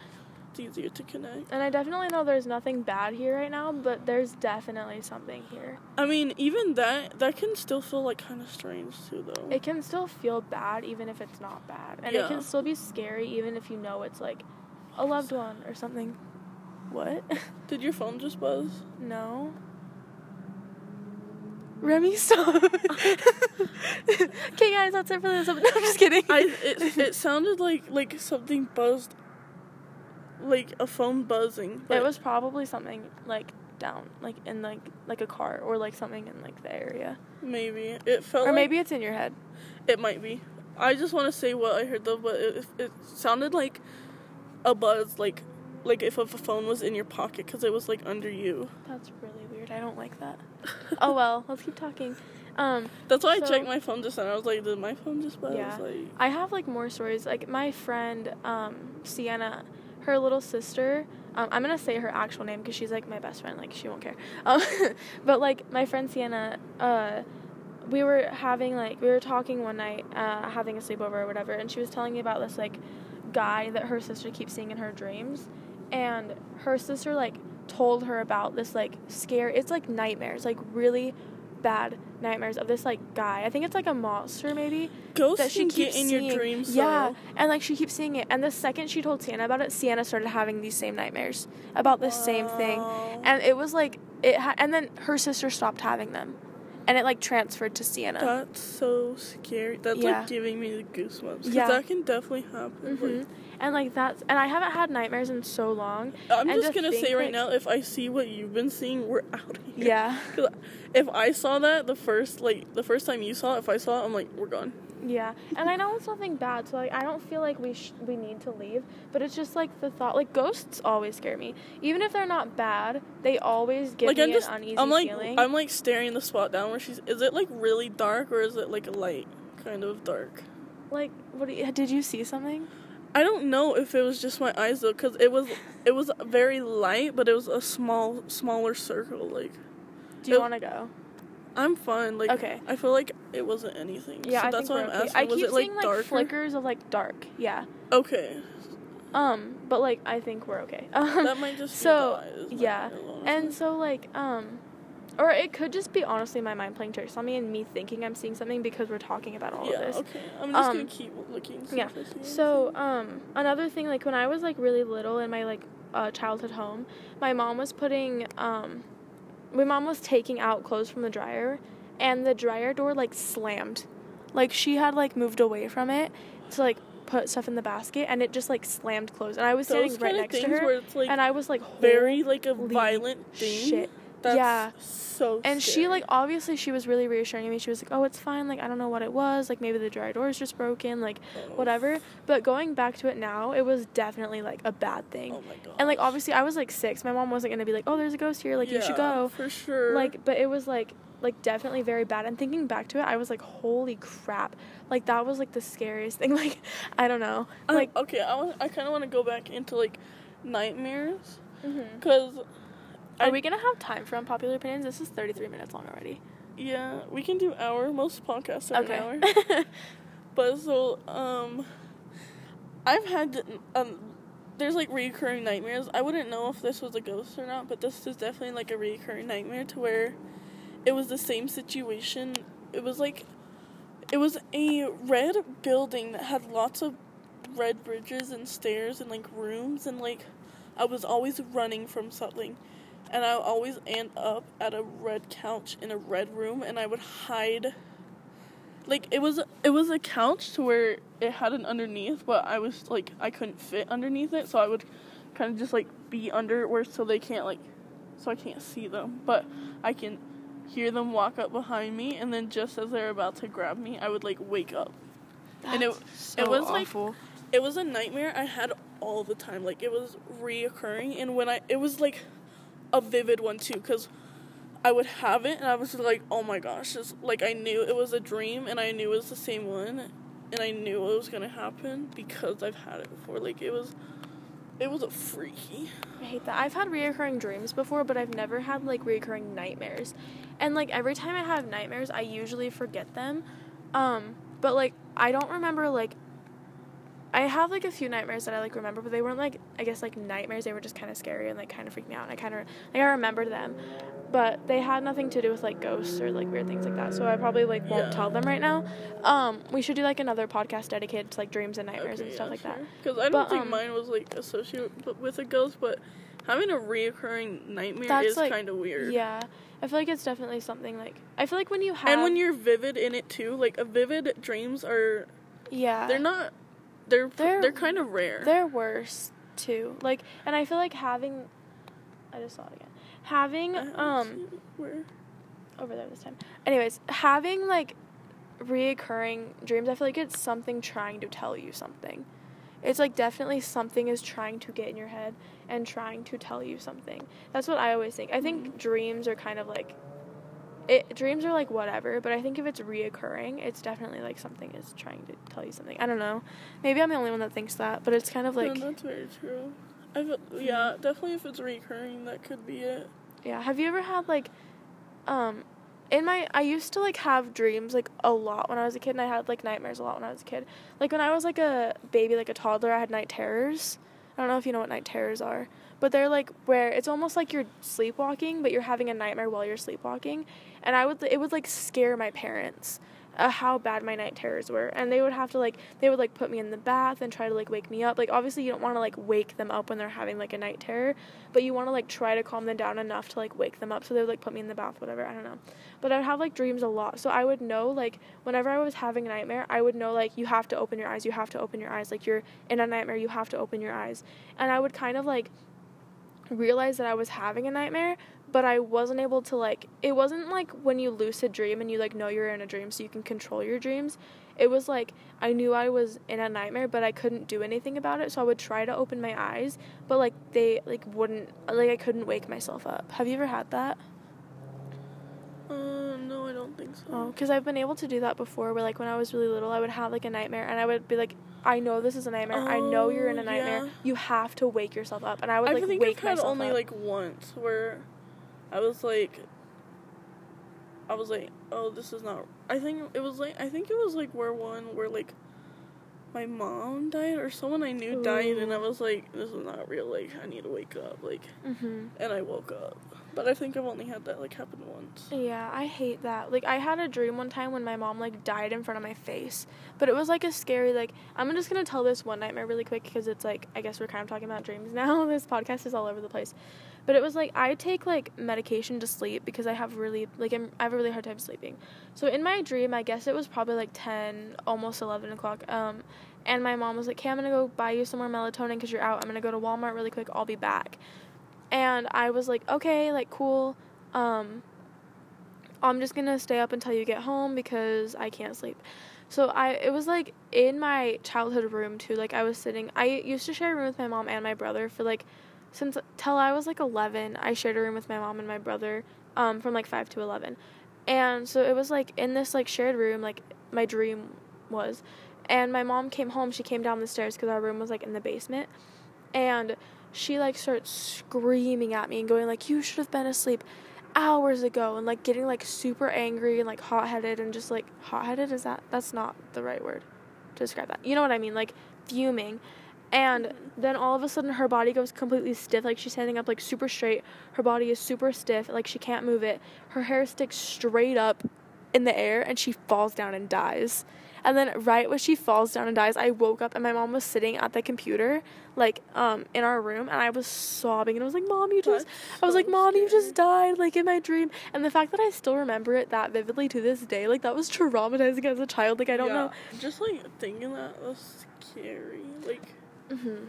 It's easier to connect. And I definitely know there's nothing bad here right now, but there's definitely something here. I mean, even that that can still feel like kind of strange too, though. It can still feel bad even if it's not bad. And Yeah. it can still be scary even if you know it's like a loved one or something. What? Did your phone just buzz? no. Remy, stop. okay, guys, that's it for this. No, I'm just kidding. I it, it sounded like like something buzzed, like a phone buzzing. It was probably something like down, like in like like a car or like something in like the area, maybe it felt or like maybe it's in your head. it might be. I just want to say what I heard though, but it it sounded like a buzz, like like if a phone was in your pocket because it was like under you. That's really weird. I don't like that. oh well, let's keep talking. Um, That's why I checked my phone just then. I was like, did my phone just buzz? Yeah. Like, I have like more stories. Like my friend, um, Sienna, her little sister. Um, I'm gonna say her actual name because she's like my best friend. Like she won't care. Um, but like my friend Sienna, uh, we were having like we were talking one night, uh, having a sleepover or whatever, and she was telling me about this like guy that her sister keeps seeing in her dreams, and her sister like told her about this like scare. It's like nightmares, like really bad nightmares of this like guy. I think it's like a monster maybe ghosts that she keeps get in seeing. your dreams. Yeah, though. and like she keeps seeing it. And the second she told Sienna about it, Sienna started having these same nightmares about the same thing. And it was like it. Ha- and then her sister stopped having them, and it like transferred to Sienna. That's so scary. That's Yeah. like giving me the goosebumps. Yeah. that can definitely happen. hmm Like, And like that's and I haven't had nightmares in so long. I'm just to gonna think, say right like- now, if I see what you've been seeing, we're out of here. Yeah, if I saw that the first, like the first time you saw it, if I saw it, I'm like, we're gone. yeah. And I know it's nothing bad, so like I don't feel like we sh- we need to leave. But it's just like the thought, like ghosts always scare me, even if they're not bad. They always give like me I'm just, an uneasy I'm like, feeling. I'm like staring the spot down where she's. Is it like really dark or is it like a light kind of dark? like, what you, did you see something? I don't know if it was just my eyes though, cause it was it was very light, but it was a small smaller circle. Like Do you want to go? I'm fine. Like Okay. I feel like it wasn't anything. Yeah, so I that's think why we're I'm okay. asking. I was keep it like seeing like darker? flickers of like dark. Yeah. Okay, Um, but like I think we're okay. Um, that might just so, be the eyes. yeah, and so like um, or it could just be honestly my mind playing tricks on me and me thinking I'm seeing something because we're talking about all yeah, of this. okay. I'm just Um, gonna keep looking. yeah, if I see So um, another thing like when I was like really little in my like uh, childhood home, my mom was putting um, my mom was taking out clothes from the dryer, and the dryer door like slammed, like she had like moved away from it to like put stuff in the basket, and it just like slammed closed, and I was Those standing right next to her, like and I was like very like a violent thing. shit. That's Yeah. so. And she like obviously she was really reassuring me. She was like, "Oh, it's fine. Like I don't know what it was. Like maybe the dryer door is just broken. Like Oh, whatever." But going back to it now, it was definitely like a bad thing. Oh my god. And like obviously I was like 6. My mom wasn't going to be like, "Oh, there's a ghost here. Like you should go." for sure. Like but it was like like definitely very bad. And thinking back to it, I was like, "Holy crap." Like that was like the scariest thing. Like I don't know. Um, Like okay, I want. I kind of want to go back into like nightmares because. Are we going to have time for unpopular opinions? This is 33 minutes long already. Yeah, we can do hour. Most podcasts are Okay. an hour. But so, um, I've had um, there's like recurring nightmares. I wouldn't know if this was a ghost or not, but this is definitely like a recurring nightmare to where it was the same situation. It was like it was a red building that had lots of red bridges and stairs and like rooms and like I was always running from something. And I would always end up at a red couch in a red room and I would hide like it was it was a couch to where it had an underneath but I was like I couldn't fit underneath it so I would kind of just like be under it where so they can't like so I can't see them but I can hear them walk up behind me and then just as they're about to grab me I would like wake up And it- That's it so was, like, awful. it was a nightmare I had all the time. Like it was reoccurring, and when I it was like a vivid one too, because I would have it and I was like, oh my gosh, just like I knew it was a dream and I knew it was the same one and I knew it was gonna happen because I've had it before. Like it was it was a freaky. I hate that. I've had reoccurring dreams before, but I've never had like reoccurring nightmares. And like every time I have nightmares, I usually forget them. Um, but like I don't remember like I have like a few nightmares that I like remember, but they weren't like I guess like nightmares. They were just kind of scary and like kind of freaked me out. And I kind of like I remembered them, but they had nothing to do with like ghosts or like weird things like that. So I probably like won't Yeah. tell them right now. Um, we should do like another podcast dedicated to like dreams and nightmares and stuff yeah, like that. Because I don't But, think um, mine was like associated with a ghost, but having a reoccurring nightmare That's, is like- kind of weird. Yeah, I feel like it's definitely something like I feel like when you have And when you're vivid in it too, like a vivid dreams are yeah they're not they're They're- they're, kind of rare. They're worse too. Like, and I feel like having, I just saw it again. Having um where over there this time. Anyways, having like reoccurring dreams, I feel like it's something trying to tell you something. It's like definitely something is trying to get in your head and trying to tell you something. That's what I always think. I think dreams are kind of like it dreams are like whatever, but I think if it's reoccurring, it's definitely like something is trying to tell you something. I don't know. Maybe I'm the only one that thinks that, but it's kind of like no, that's very true. Yeah, definitely if it's recurring, that could be it. Yeah. Have you ever had like um in my I used to like have dreams like a lot when I was a kid and I had like nightmares a lot when I was a kid. Like when I was like a baby, like a toddler, I had night terrors. I don't know if you know what night terrors are, but they're like where it's almost like you're sleepwalking, but you're having a nightmare while you're sleepwalking. And I would it would like scare my parents. Uh, how bad my night terrors were. And they would have to like they would like put me in the bath and try to like wake me up. Like obviously you don't want to like wake them up when they're having like a night terror but you want to like try to calm them down enough to like wake them up. So they would like put me in the bath whatever i don't know. But i'd have like dreams a lot. So i would know like whenever i was having a nightmare i would know like you have to open your eyes you have to open your eyes. Like you're in a nightmare you have to open your eyes. And i would kind of like realize that i was having a nightmare but i wasn't able to like it wasn't like when you lucid dream and you like know you're in a dream so you can control your dreams it was like I knew I was in a nightmare, but I couldn't do anything about it. So I would try to open my eyes, but like they like wouldn't like I couldn't wake myself up. Have you ever had that? Uh, no, I don't think so. Oh, because I've been able to do that before. Where like when I was really little, I would have like a nightmare, and I would be like, I know this is a nightmare. I know you're in a Oh, nightmare. yeah. You have to wake yourself up, and I would I like think wake I've had myself only up. like once where I was like, I was like, oh, this is not. I think it was like I think it was like where one where like my mom died or someone I knew died, and I was like, this is not real. Like I need to wake up. Like, hmm and I woke up. But I think I've only had that like happen once. Yeah, I hate that. Like I had a dream one time when my mom like died in front of my face. But it was like a scary like I'm just to tell this one nightmare really quick because it's like I guess we're kind of talking about dreams now. this podcast is all over the place. But it was like I take like medication to sleep because I have really like I'm, I have a really hard time sleeping. So in my dream, I guess it was probably like 10, almost 11 o'clock. Um, and my mom was like, "Okay, I'm gonna go buy you some more melatonin because you're out. I'm gonna go to Walmart really quick. I'll be back." And I was like, "Okay, like cool." Um, I'm just gonna stay up until you get home because I can't sleep. So I it was like in my childhood room too. Like I was sitting. I used to share a room with my mom and my brother for like since till I was like 11. I shared a room with my mom and my brother um, from like five to 11, and so it was like in this like shared room. Like my dream was, and my mom came home. She came down the stairs because our room was like in the basement, and she like starts screaming at me and going like you should have been asleep hours ago and like getting like super angry and like hot-headed and just like hot-headed? Is that that's not the right word to describe that. You know what i mean? Like fuming. And then all of a sudden her body goes completely stiff like she's standing up like super straight. Her body is super stiff like she can't move it. Her hair sticks straight up in the air and she falls down and dies and then right when she falls down and dies i woke up and my mom was sitting at the computer like um in our room and i was sobbing and i was like mom you just That's I was so like, Mom, you just died, like in my dream. And the fact that I still remember it that vividly to this day, like that was traumatizing as a child. Like I don't know. Just like thinking that was scary. Like hmm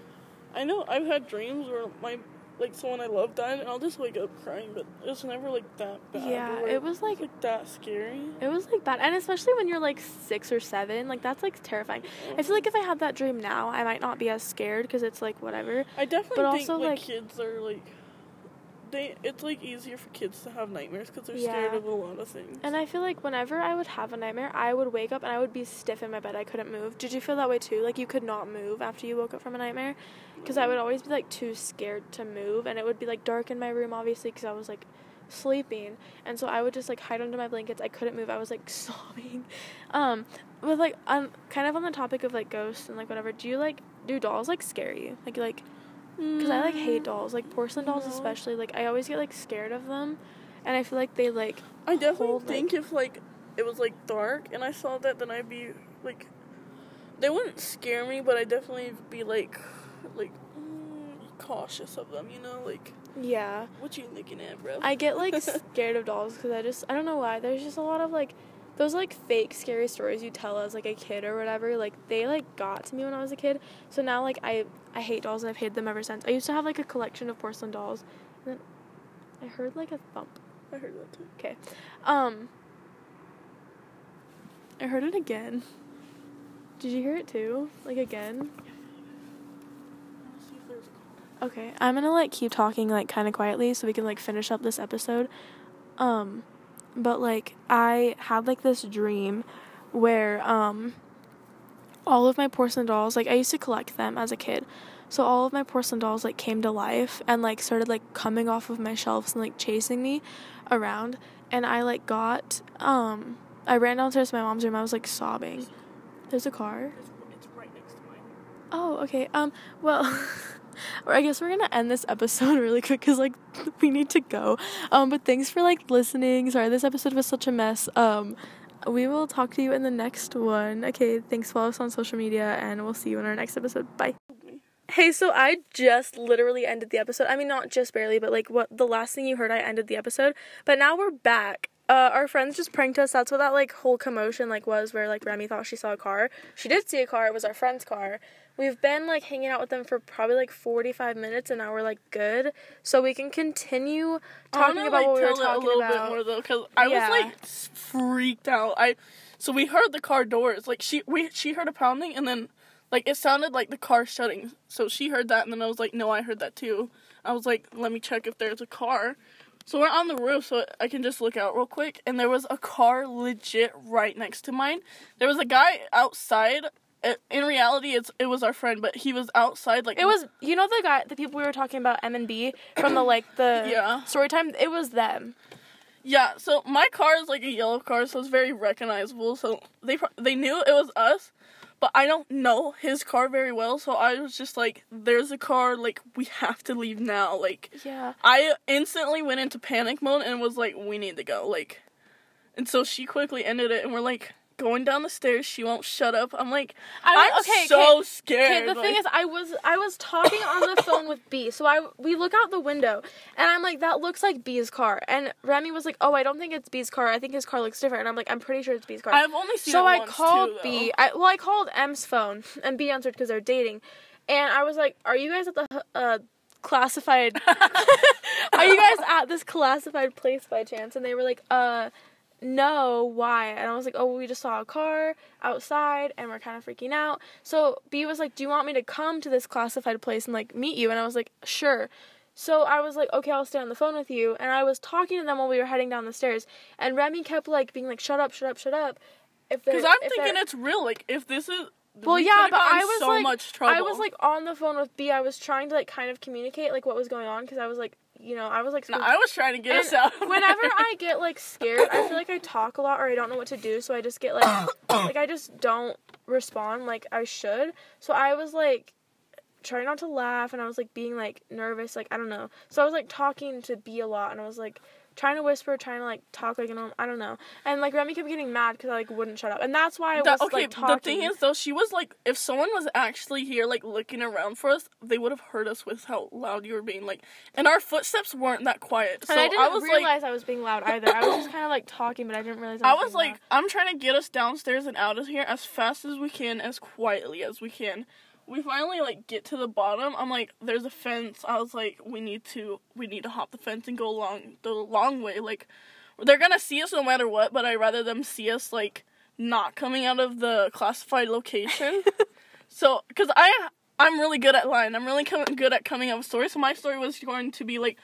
I know I've had dreams where my like someone I love died, and I'll just wake up crying, but it's never like that bad. Yeah, it was it's, like- that scary. It was like bad, and especially when you're like six or seven, like that's like terrifying. I feel like if I had that dream now, I might not be as scared because it's like whatever. I definitely but think also, like, like- kids are like they it's like easier for kids to have nightmares because they're scared of a lot of things. And I feel like whenever I would have a nightmare, I would wake up and I would be stiff in my bed. I couldn't move. Did you feel that way too? Like you could not move after you woke up from a nightmare? Because I would always be like too scared to move, and it would be like dark in my room, obviously, because I was like sleeping, and so I would just like hide under my blankets. I couldn't move. I was like sobbing. Um, with like um, kind of on the topic of like ghosts and like whatever. Do you like do dolls like scare you? Like like because I like hate dolls, like porcelain dolls No. especially. Like I always get like scared of them, and I feel like they like I definitely hold, like- think if like it was like dark and I saw that, then I'd be like, they wouldn't scare me, but I'd definitely be like, like mm, cautious of them. You know, like yeah. what you looking at, bro? I get like scared of dolls because I just I don't know why. There's just a lot of like those like fake scary stories you tell as like a kid or whatever. Like they like got to me when I was a kid. So now like I I hate dolls and I've hated them ever since. I used to have like a collection of porcelain dolls. And then I heard like a thump. I heard that too. Okay. Um I heard it again. Did you hear it too? Like again? Okay, I'm gonna like keep talking like kind of quietly so we can like finish up this episode. Um, but like I had like this dream where um all of my porcelain dolls like I used to collect them as a kid. So all of my porcelain dolls like came to life and like started like coming off of my shelves and like chasing me around and I like got um I ran downstairs to my mom's room. I was like sobbing. There's a car. It's, it's right next to mine. Oh, okay. Um, well, or I guess we're gonna end this episode really quick because like we need to go. Um, but thanks for like listening. Sorry, this episode was such a mess. Um, we will talk to you in the next one. Okay, thanks. Follow us on social media, and we'll see you in our next episode. Bye. Hey, so I just literally ended the episode. I mean, not just barely, but like what the last thing you heard, I ended the episode. But now we're back. Uh, our friends just pranked us. That's what that like whole commotion like was, where like Remy thought she saw a car. She did see a car. It was our friend's car. We've been like hanging out with them for probably like forty five minutes, and now we're like good, so we can continue talking wanna, about like, what we were talking a little about. bit more though, because I Yeah. was like freaked out. I so we heard the car doors. Like she we she heard a pounding, and then like it sounded like the car shutting. So she heard that, and then I was like, no, I heard that too. I was like, let me check if there's a car. So we're on the roof, so I can just look out real quick, and there was a car legit right next to mine. There was a guy outside. In reality, it's it was our friend, but he was outside like It was you know the guy the people we were talking about M and B from the like the Yeah. story time. It was them. Yeah, so my car is like a yellow car, so it's very recognizable. So they they knew it was us, but I don't know his car very well. So I was just like, "There's a car, like we have to leave now." Like Yeah. I instantly went into panic mode and was like, "We need to go." Like, and so she quickly ended it, and we're like going down the stairs. She won't shut up. I'm like, I I'm okay, so okay, scared. Okay, the thing is, I was I was talking on the phone with B, so I we look out the window, and I'm like, that looks like B's car, and Remy was like, oh, I don't think it's B's car. I think his car looks different, and I'm like, I'm pretty sure it's B's car. I've only seen so I called too, B. well, I called M's phone, and B answered because they're dating, and I was like, are you guys at the uh classified? are you guys at this classified place by chance? And they were like, uh no, why? And I was like, oh, well, we just saw a car outside and we're kind of freaking out. So B was like, do you want me to come to this classified place and like meet you? And I was like, sure. So I was like, okay, I'll stay on the phone with you. And I was talking to them while we were heading down the stairs. And Remy kept like being like, shut up, shut up, shut up. If Because I'm thinking it's real. Like if this is. well, we yeah, but I was so like, much trouble. I was like on the phone with B. I was trying to like kind of communicate like what was going on because I was like, you know, I was like, No. I was trying to get us out. whenever I get like scared, I feel like I talk a lot or I don't know what to do, so I just get like like I just don't respond like I should. So I was like trying not to laugh and I was like being like nervous, like I don't know. So I was like talking to B a lot and I was like trying to whisper, trying to like talk like you know, I don't know. And like Remy kept getting mad because I like wouldn't shut up, and that's why I was okay, like talking. the thing is though, she was like, if someone was actually here, like looking around for us, they would have heard us with how loud you were being. Like, and our footsteps weren't that quiet. So and I didn't was realize like, I was being loud either. I was just kind of like talking, but I didn't realize. I I was, was being like, I'm trying to get us downstairs and out of here as fast as we can, as quietly as we can. We finally like get to the bottom. I'm like, there's a fence. I was like, we need to, we need to hop the fence and go along the long way. Like, they're gonna see us no matter what, but I'd rather them see us like not coming out of the classified location. so, because I I'm really good at lying. I'm really com- good at coming up with stories. So my story was going to be like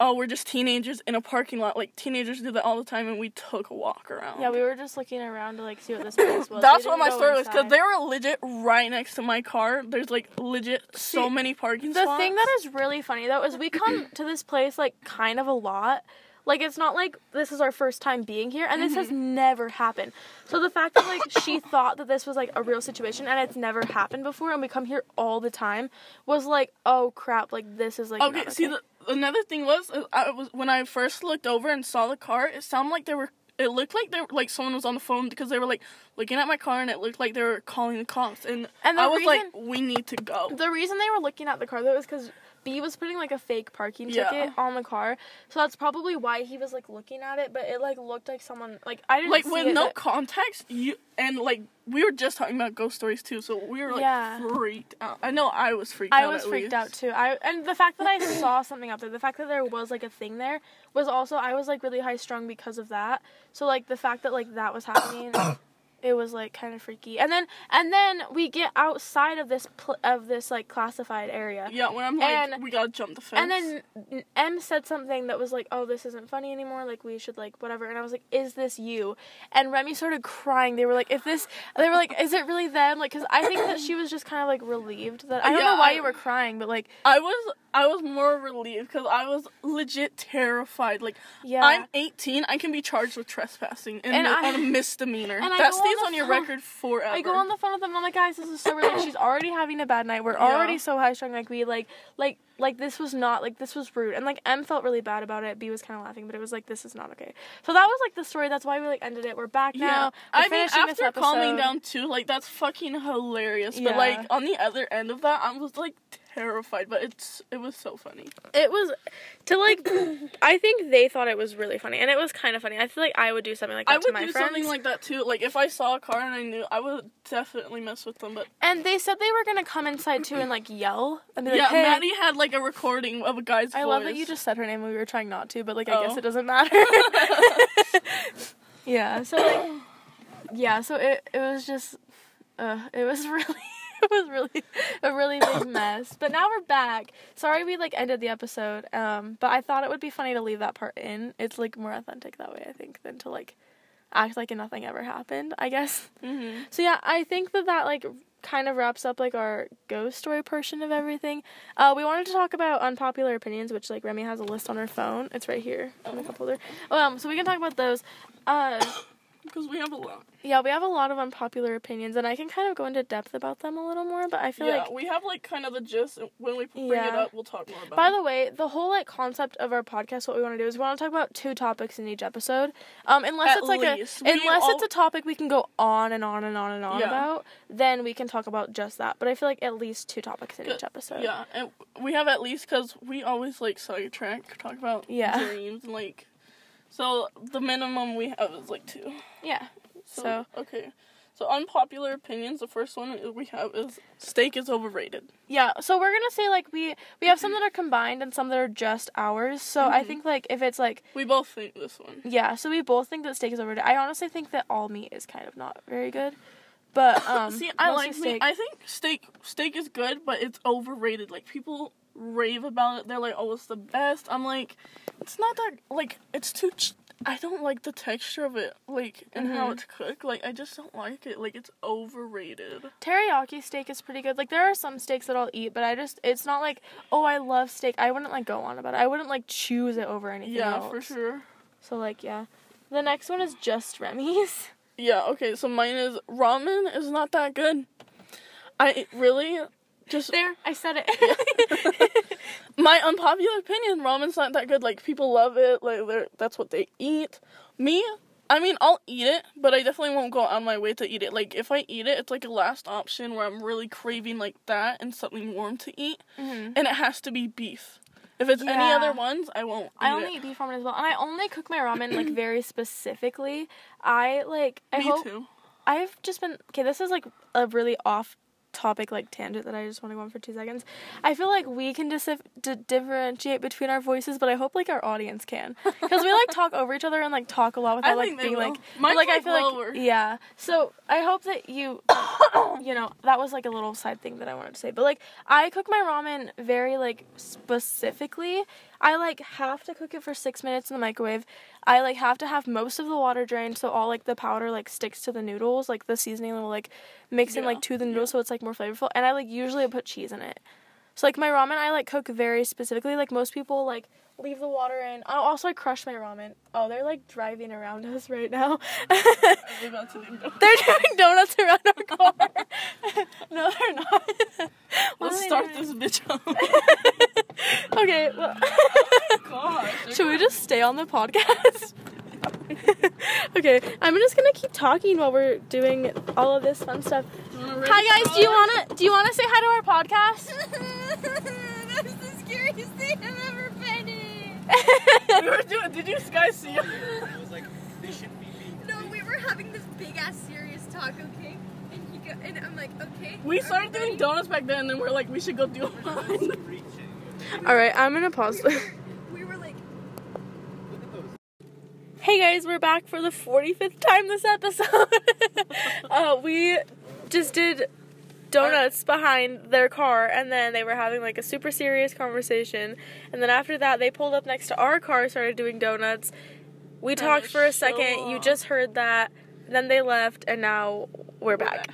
oh, we're just teenagers in a parking lot. Like teenagers do that all the time, and we took a walk around. Yeah, we were just looking around to like see what this place was. That's what my story was because they were legit right next to my car. There's like legit so See, many parking spots. The spots. thing that is really funny though is we come to this place like kind of a lot. Like it's not like this is our first time being here and this has Mm-hmm. never happened. So the fact that like she thought that this was like a real situation and it's never happened before and we come here all the time was like, "Oh crap, like this is like okay, see the another thing was uh, I was when I first looked over and saw the car. It sounded like they were. It looked like they were, like someone was on the phone because they were like looking at my car and it looked like they were calling the cops and, And I was like, we need to go. The reason they were looking at the car though is because B was putting like a fake parking Yeah. ticket on the car, so that's probably why he was like looking at it. But it like looked like someone like I didn't like see with it, no but- context, you and like we were just talking about ghost stories too, so we were like Yeah. freaked out. I know I was freaked I out. I was at freaked least. out too. I and the fact that I saw something up there, the fact that there was like a thing there, was also I was like really high strung because of that. So like the fact that like that was happening, it was like kind of freaky. And then and then we get outside of this pl- of this like classified area. Yeah, when I'm like, And- we gotta jump the fence. And then M said something that was like, "Oh, this isn't funny anymore. Like we should like whatever." And I was like, "Is this you?" And Remy started crying. They were like, "If this," they were like, "Is it really them?" Like, because I think that she was just kind of like relieved that I don't Yeah, know why I- you were crying, but like, I was I was more relieved because I was legit terrified. Like yeah, I'm 18, I can be charged with trespassing and, And I- on a misdemeanor. and I that go stays on on, your record forever. I go on the phone with them. I'm like, guys, this is so weird. She's already having a bad night. We're Yeah. already so high strung. Like we like like like this was not like this was rude. And like M felt really bad about it. B was kind of laughing, but it was like this is not okay. So that was like the story. That's why we like ended it. We're back now. yeah, We're I mean after calming down too, like that's fucking hilarious. Yeah. But like on the other end of that, I was like terrified. But it's it was so funny. it was to like I think they thought it was really funny and it was kind of funny. I feel like I would do something like that I would my do friends. something like that too. Like if I saw a car and I knew, I would definitely mess with them. But and they said they were gonna come inside too and like yell and be like, yeah, "Hey." Maddie had like a recording of a guy's I voice. love that you just said her name. We were trying not to, but like I guess Oh. it doesn't matter. yeah. So like, yeah. So it it was just, uh, it was really. It was really a really big mess. But now we're back. Sorry we like ended the episode. Um, but I thought it would be funny to leave that part in. It's like more authentic that way, I think, than to like act like nothing ever happened, I guess. hmm So yeah, I think that that like kind of wraps up like our ghost story portion of everything. Uh, we wanted to talk about unpopular opinions, which like Remy has a list on her phone. It's right here in the cup holder. Um, so we can talk about those. Uh, Because we have a lot. yeah, we have a lot of unpopular opinions, and I can kind of go into depth about them a little more. But I feel yeah, like we have like kind of the gist. When we bring it up, we'll talk more about. It. By it. the way, the whole like concept of our podcast, what we want to do is we want to talk about two topics in each episode. Um, unless At it's like least. a We unless all- it's a topic we can go on and on and on and on Yeah. about, then we can talk about just that. But I feel like at least two topics in each episode. Yeah, and we have at least because we always like sidetrack, talk about Yeah. dreams and like. So the minimum we have is like two. Yeah. So, So- okay, so unpopular opinions. The first one we have is steak is overrated. Yeah. So we're gonna say like we we have some that are combined and some that are just ours. So I Mhm. think like if it's like We both think this one. yeah, so we both think that steak is overrated. I honestly think that all meat is kind of not very good. But um See, I like steak. meat. I think steak steak is good, but it's overrated. Like people rave about it. They're like, "Oh, it's the best." I'm like, it's not that. Like, it's too. Ch- I don't like the texture of it, like, and how Mhm. it's cooked. Like, I just don't like it. Like, it's overrated. teriyaki steak is pretty good. Like there are some steaks that I'll eat, but I just it's not like oh I love steak. I wouldn't like go on about it. I wouldn't like choose it over anything Yeah, else. for sure. So like yeah, the next one is just Remy's. Yeah. Okay. So mine is ramen is not that good. I really just There, I said it. my unpopular opinion, ramen's not that good. Like people love it, like they're that's what they eat. Me, I mean, I'll eat it, but I definitely won't go on my way to eat it. Like if I eat it, it's like a last option where I'm really craving like that and something warm to eat, Mhm. and it has to be beef. If it's any other ones, I won't. I only it. eat beef ramen as well, and I only cook my ramen like very specifically. I like I Me hope too. I've just been okay. This is like a really off topic like tangent that I just want to go on for two seconds. I feel like we can dis- d- differentiate between our voices, but I hope like our audience can because we like talk over each other and like talk a lot without I like think they being will. like. but, Mine's, like I feel lower. like yeah. So I hope that you, you know, that was like a little side thing that I wanted to say. But like I cook my ramen very like specifically. I like have to cook it for six minutes in the microwave. I like have to have most of the water drained so all like the powder like sticks to the noodles. Like the seasoning will like mix in like to the noodles so it's like more flavorful. And I like usually put cheese in it. So like my ramen I like cook very specifically. Like most people like leave the water in. Oh, also I crush my ramen. Oh, they're like driving around us right now. I'm about to do donuts. they're doing donuts around our car. no, they're not. Let's start this bitch up. Okay, well, Gosh. should we just stay on the podcast? okay, I'm just gonna keep talking while we're doing all of this fun stuff. Hi guys, do you wanna do you wanna say hi to our podcast? that was the scariest thing I've ever been in. we were doing, did you guys see it? It was like they should be No, we were having this big ass serious talk, okay? And he go, and I'm like, okay. We are started ready? doing donuts back then, and then we're like, we should go do mine. All right, I'm gonna pause. We were like, hey guys, we're back for the 45th time this episode. uh, we just did donuts behind their car and then they were having like a super serious conversation. And then after that they pulled up next to our car started doing donuts. We talked for a second. You just heard that. Then they left and now we're back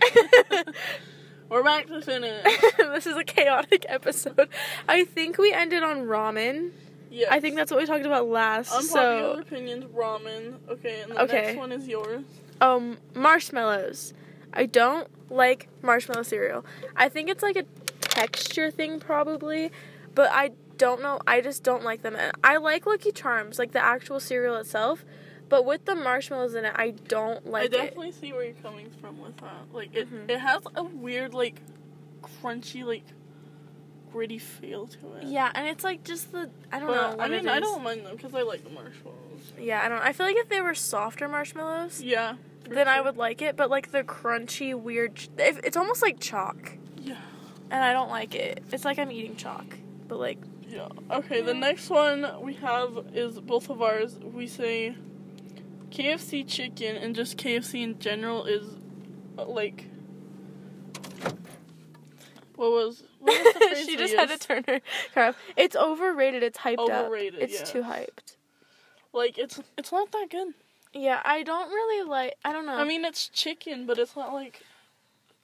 We're back to finish. this is a chaotic episode i think we ended on ramen Yes. i think that's what we talked about last Unpopular so opinions, ramen. Okay, and the Okay. next one is yours. um marshmallows i don't like marshmallow cereal i think it's like a texture thing probably but i don't know i just don't like them and i like lucky charms like the actual cereal itself but with the marshmallows in it i don't like it I definitely see where you're coming from with that. Like it, Mhm. it has a weird like crunchy like gritty feel to it. yeah and it's like just the i don't But, know I mean, it I don't mind them because I like the marshmallows. yeah i don't i feel like if they were softer marshmallows Yeah. then i would like it but like the crunchy weird it's almost like chalk Yeah. and i don't like it it's like i'm eating chalk but like Yeah. Okay, the next one we have is both of ours. We say KFC chicken and just KFC in general is uh, like. What was. What was the she just had to turn her car off. It's overrated. It's hyped Overrated, up. It's too hyped. Like, it's it's not that good. Yeah, I don't really like. I don't know. I mean, it's chicken, but it's not like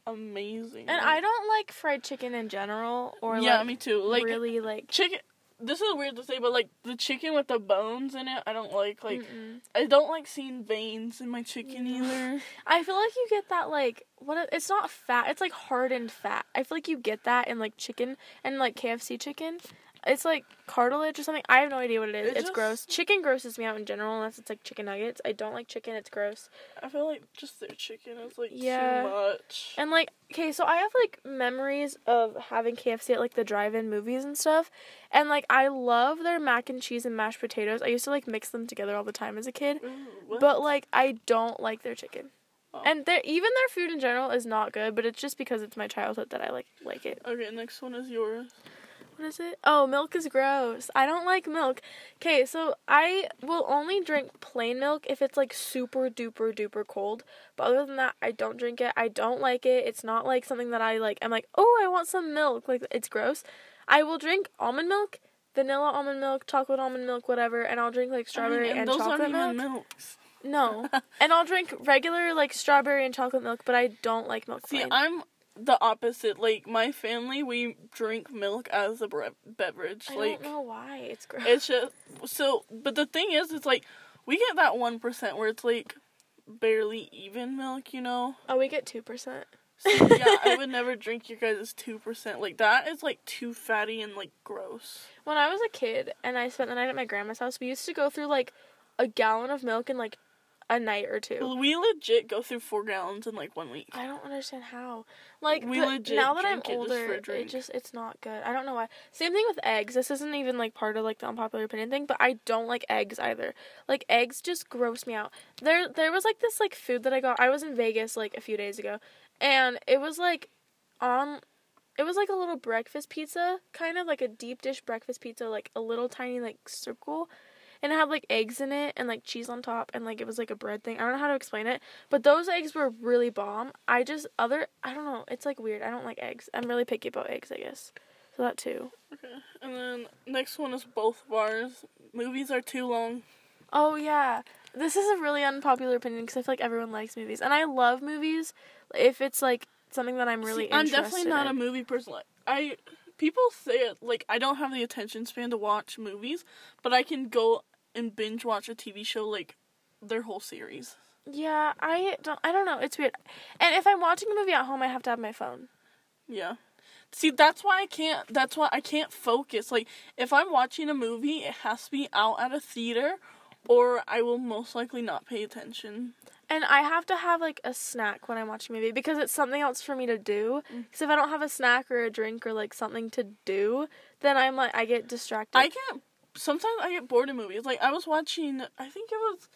amazing. and I don't like fried chicken in general, or yeah, like me too. Like really like. chicken. This is weird to say, but like the chicken with the bones in it, I don't like. Like mm-mm. I don't like seeing veins in my chicken No. either. I feel like you get that like what? it- It's not fat. It's like hardened fat. I feel like you get that in like chicken and like KFC chicken. It's like cartilage or something. I have no idea what it is. It it's just- gross. Chicken grosses me out in general unless it's like chicken nuggets. I don't like chicken. It's gross. I feel like just their chicken is like Yeah. too much. And like, okay, so I have like memories of having KFC at like the drive-in movies and stuff, and like I love their mac and cheese and mashed potatoes. I used to like mix them together all the time as a kid, Ooh, but like I don't like their chicken. Oh. And their even their food in general is not good, but it's just because it's my childhood that I like like it. okay, next one is yours. What is it? Oh, milk is gross. I don't like milk. Okay, so I will only drink plain milk if it's like super duper duper cold. But other than that, I don't drink it. I don't like it. It's not like something that I like. I'm like, oh, I want some milk. Like it's gross. I will drink almond milk, vanilla almond milk, chocolate almond milk, whatever, and I'll drink like strawberry I mean, and, those chocolate aren't milk. even milks. No, and I'll drink regular like strawberry and chocolate milk, but I don't like milk. See, plain. I'm the opposite. Like my family, we drink milk as a bre- beverage. I like don't know why it's gross. it's just so. But the thing is, it's like we get that one percent where it's like barely even milk. You know. oh, we get two percent. So, yeah, I would never drink your guys' two percent. Like that is like too fatty and like gross. When I was a kid and I spent the night at my grandma's house, we used to go through like a gallon of milk in like a night or two. We legit go through four gallons in like one week. I don't understand how. Like We legit now that I'm drink it just older, it just it's not good. I don't know why. Same thing with eggs. This isn't even like part of like the unpopular opinion thing, but I don't like eggs either. Like eggs just gross me out. There there was like this like food that I got. I was in Vegas like a few days ago, and it was like on it was like a little breakfast pizza, kind of like a deep dish breakfast pizza, like a little tiny like circle. And it had like eggs in it and like cheese on top and like it was like a bread thing. I don't know how to explain it. But those eggs were really bomb. I just other I don't know, it's like weird. I don't like eggs. I'm really picky about eggs, I guess. So that too. Okay. And then next one is both bars. Movies are too long. Oh yeah, this is a really unpopular opinion because I feel like everyone likes movies, and I love movies if it's like something that I'm really. See, I'm definitely not a movie person. Like, I people say it like I don't have the attention span to watch movies, but I can go and binge watch a TV show like their whole series. Yeah, I don't. I don't know. It's weird. And if I'm watching a movie at home, I have to have my phone. Yeah. See, that's why I can't. That's why I can't focus. Like, if I'm watching a movie, it has to be out at a theater, or I will most likely not pay attention. And I have to have like a snack when I'm watching a movie because it's something else for me to do. Mm. Because if I don't have a snack or a drink or like something to do, then I'm like I get distracted. I can't. Sometimes I get bored of movies. Like I was watching. I think it was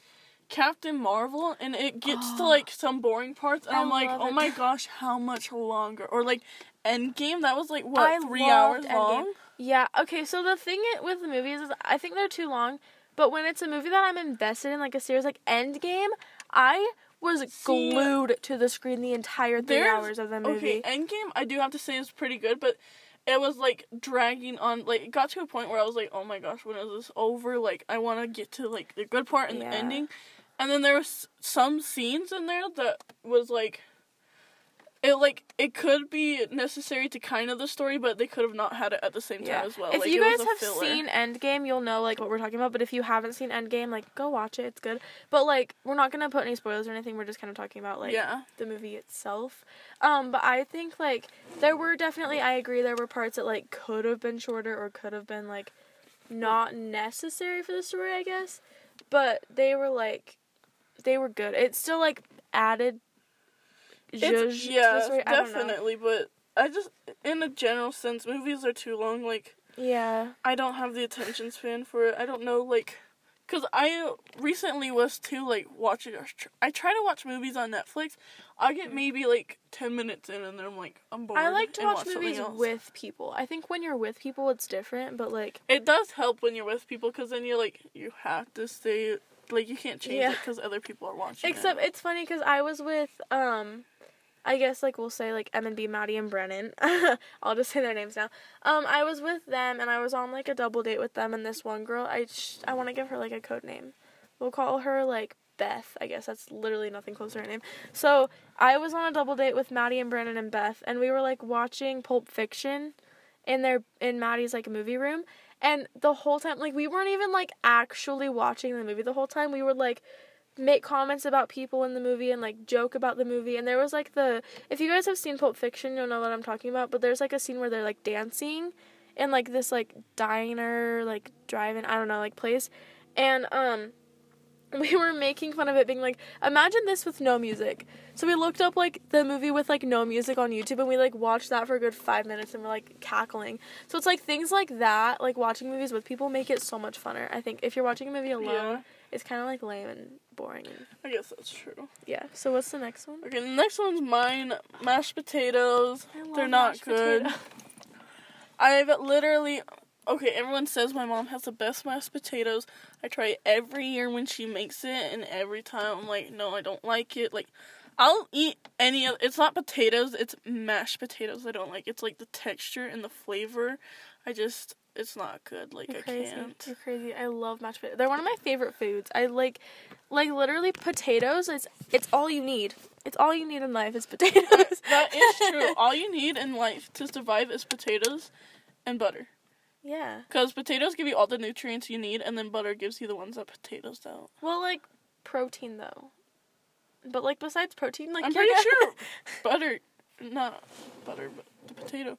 Captain Marvel, and it gets to like some boring parts, and I I'm like, oh it. my gosh, how much longer? Or like Endgame, that was like what I three hours long. Endgame. Yeah. Okay. So the thing with the movies is I think they're too long. But when it's a movie that I'm invested in, like a series like Endgame, I was See, glued to the screen the entire three hours of the movie. Okay, Endgame, I do have to say is pretty good, but it was like dragging on. Like it got to a point where I was like, oh my gosh, when is this over? Like I want to get to like the good part and Yeah. the ending. And then there was some scenes in there that was like. It like it could be necessary to kind of the story, but they could have not had it at the same time Yeah. as well. If like, you guys have filler. seen Endgame, you'll know like what we're talking about. But if you haven't seen Endgame, like go watch it. It's good. But like we're not gonna put any spoilers or anything. We're just kind of talking about like yeah, the movie itself. Um, but I think like there were definitely I agree there were parts that like could have been shorter or could have been like not necessary for the story, I guess. But they were like they were good. It still like added it's, zhuzh to the yeah, story. I don't know. definitely. But I just, in a general sense, movies are too long. Like Yeah. I don't have the attention span for it. I don't know, like, cause I recently was too like watching. I try to watch movies on Netflix. I get maybe like ten minutes in, and then I'm like, I'm bored. I like to and watch movies with people. I think when you're with people it's different, but like It does help when you're with people, cause then you're like, you have to stay. Like you can't change Yeah. it because other people are watching. Except it. it's funny because I was with um, I guess like we'll say like M and B, Maddie and Brennan. I'll just say their names now. Um, I was with them and I was on like a double date with them and this one girl. I I want to give her like a code name. We'll call her like Beth. I guess that's literally nothing close to her name. So I was on a double date with Maddie and Brennan and Beth, and we were like watching Pulp Fiction in their in Maddie's like movie room. And the whole time, like, we weren't even like actually watching the movie the whole time. We were like make comments about people in the movie and like joke about the movie. And there was like the if you guys have seen Pulp Fiction, you'll know what I'm talking about. But there's like a scene where they're like dancing in like this like diner, like drive-in, I don't know, like place. And um we were making fun of it being like imagine this with no music so we looked up like the movie with like no music on youtube and we like watched that for a good five minutes and we're like cackling so it's like things like that like watching movies with people make it so much funner i think if you're watching a movie alone Yeah. it's kind of like lame and boring and I guess that's true. yeah so what's the next one Okay, the next one's mine. Mashed potatoes. They're not good. potato. I've literally okay, everyone says my mom has the best mashed potatoes. I try every year when she makes it and every time I'm like, no, I don't like it. Like I'll eat any of it's not potatoes, it's mashed potatoes I don't like. It's like the texture and the flavor. I just it's not good. Like You're I crazy. can't. You're crazy. I love mashed potatoes. They're one of my favorite foods. I like, like literally potatoes. It's it's all you need. It's all you need in life is potatoes. that is true. All you need in life to survive is potatoes and butter. yeah. Because potatoes give you all the nutrients you need, and then butter gives you the ones that potatoes don't. Well, like protein though. But like besides protein, like I'm pretty sure butter, not butter, but the potato.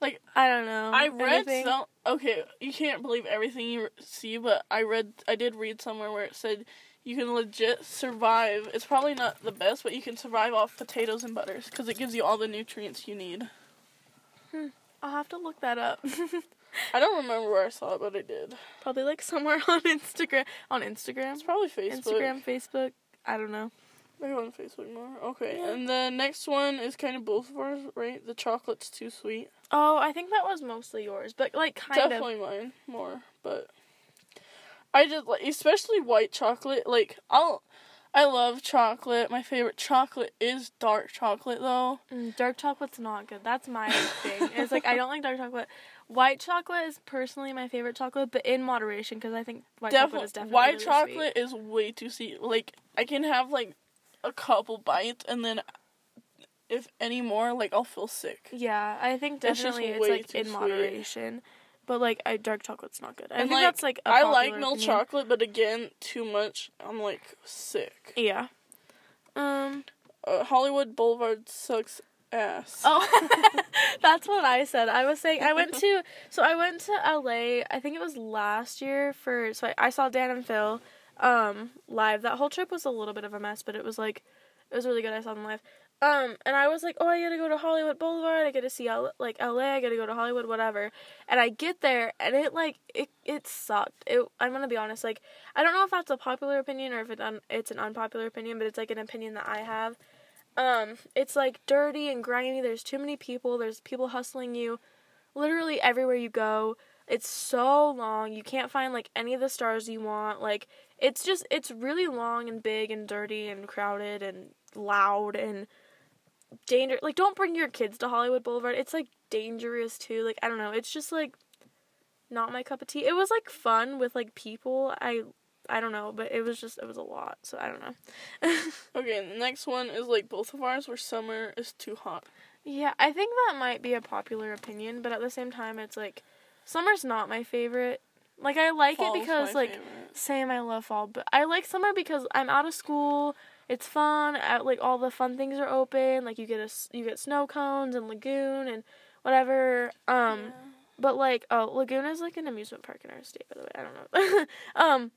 Like I don't know. I read Anything? some. Okay, you can't believe everything you see, but I read, I did read somewhere where it said you can legit survive. It's probably not the best, but you can survive off potatoes and butters because it gives you all the nutrients you need. Hmm. I'll have to look that up. I don't remember where I saw it, but I did. Probably like somewhere on Instagram. On Instagram. It's probably Facebook. Instagram, Facebook. I don't know. Maybe on Facebook more. Okay, Yeah. and the next one is kind of both of ours, right? The chocolate's too sweet. Oh, I think that was mostly yours, but like kind of. Definitely mine more, but I just like, especially white chocolate. Like I'll, I love chocolate. My favorite chocolate is dark chocolate, though. Mm, dark chocolate's not good. That's my thing. It's like I don't like dark chocolate. White chocolate is personally my favorite chocolate, but in moderation because I think white chocolate is definitely white really chocolate is way too sweet. Like I can have like a couple bites and then if any more, like I'll feel sick. Yeah, I think definitely it's, way like in sweet. moderation. But like I, dark chocolate's not good. I and think like, that's like a I like milk opinion. chocolate, but again, too much, I'm like sick. Yeah. Um. Uh, Hollywood Boulevard sucks ass. Oh, that's what I said. I was saying I went to so I went to LA. I think it was last year for so I, I saw Dan and Phil um live. That whole trip was a little bit of a mess, but it was like it was really good. I saw them live. Um and I was like, "Oh, I got to go to Hollywood Boulevard. I got to see L- like LA. I got to go to Hollywood whatever." And I get there and it like it it sucked. It I'm to be honest, like I don't know if that's a popular opinion or if it un- it's an unpopular opinion, but it's like an opinion that I have um it's like dirty and grimy there's too many people there's people hustling you literally everywhere you go it's so long. You can't find like any of the stars you want. Like it's just it's really long and big and dirty and crowded and loud and dangerous. like don't bring your kids to hollywood boulevard. It's like dangerous too. Like i don't know. It's just like not my cup of tea. It was like fun with like people. I i don't know but it was just it was a lot so i don't know. Okay, the next one is like both of ours where summer is too hot. Yeah, I think that might be a popular opinion, but at the same time, it's like summer's not my favorite. Like I like Fall's it because like favorite. same I love fall, but I like summer because I'm out of school. It's fun. Out, like all the fun things are open. Like you get a you get snow cones and lagoon and whatever. Um, Yeah. but like oh, lagoon is like an amusement park in our state, by the way. I don't know. um,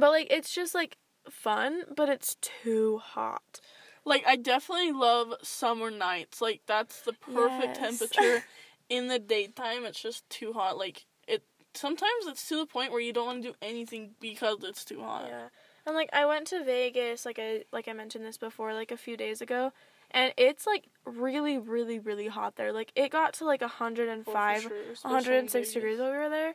but like it's just like fun, but it's too hot. Like I definitely love summer nights. Like that's the perfect Yes. temperature in the daytime. It's just too hot. Like it sometimes it's to the point where you don't want to do anything because it's too hot. Yeah. And like I went to Vegas like I like I mentioned this before like a few days ago and it's like really really really hot there. Like it got to like Well, oh, for 105 sure, especially in 106 Vegas. degrees over there.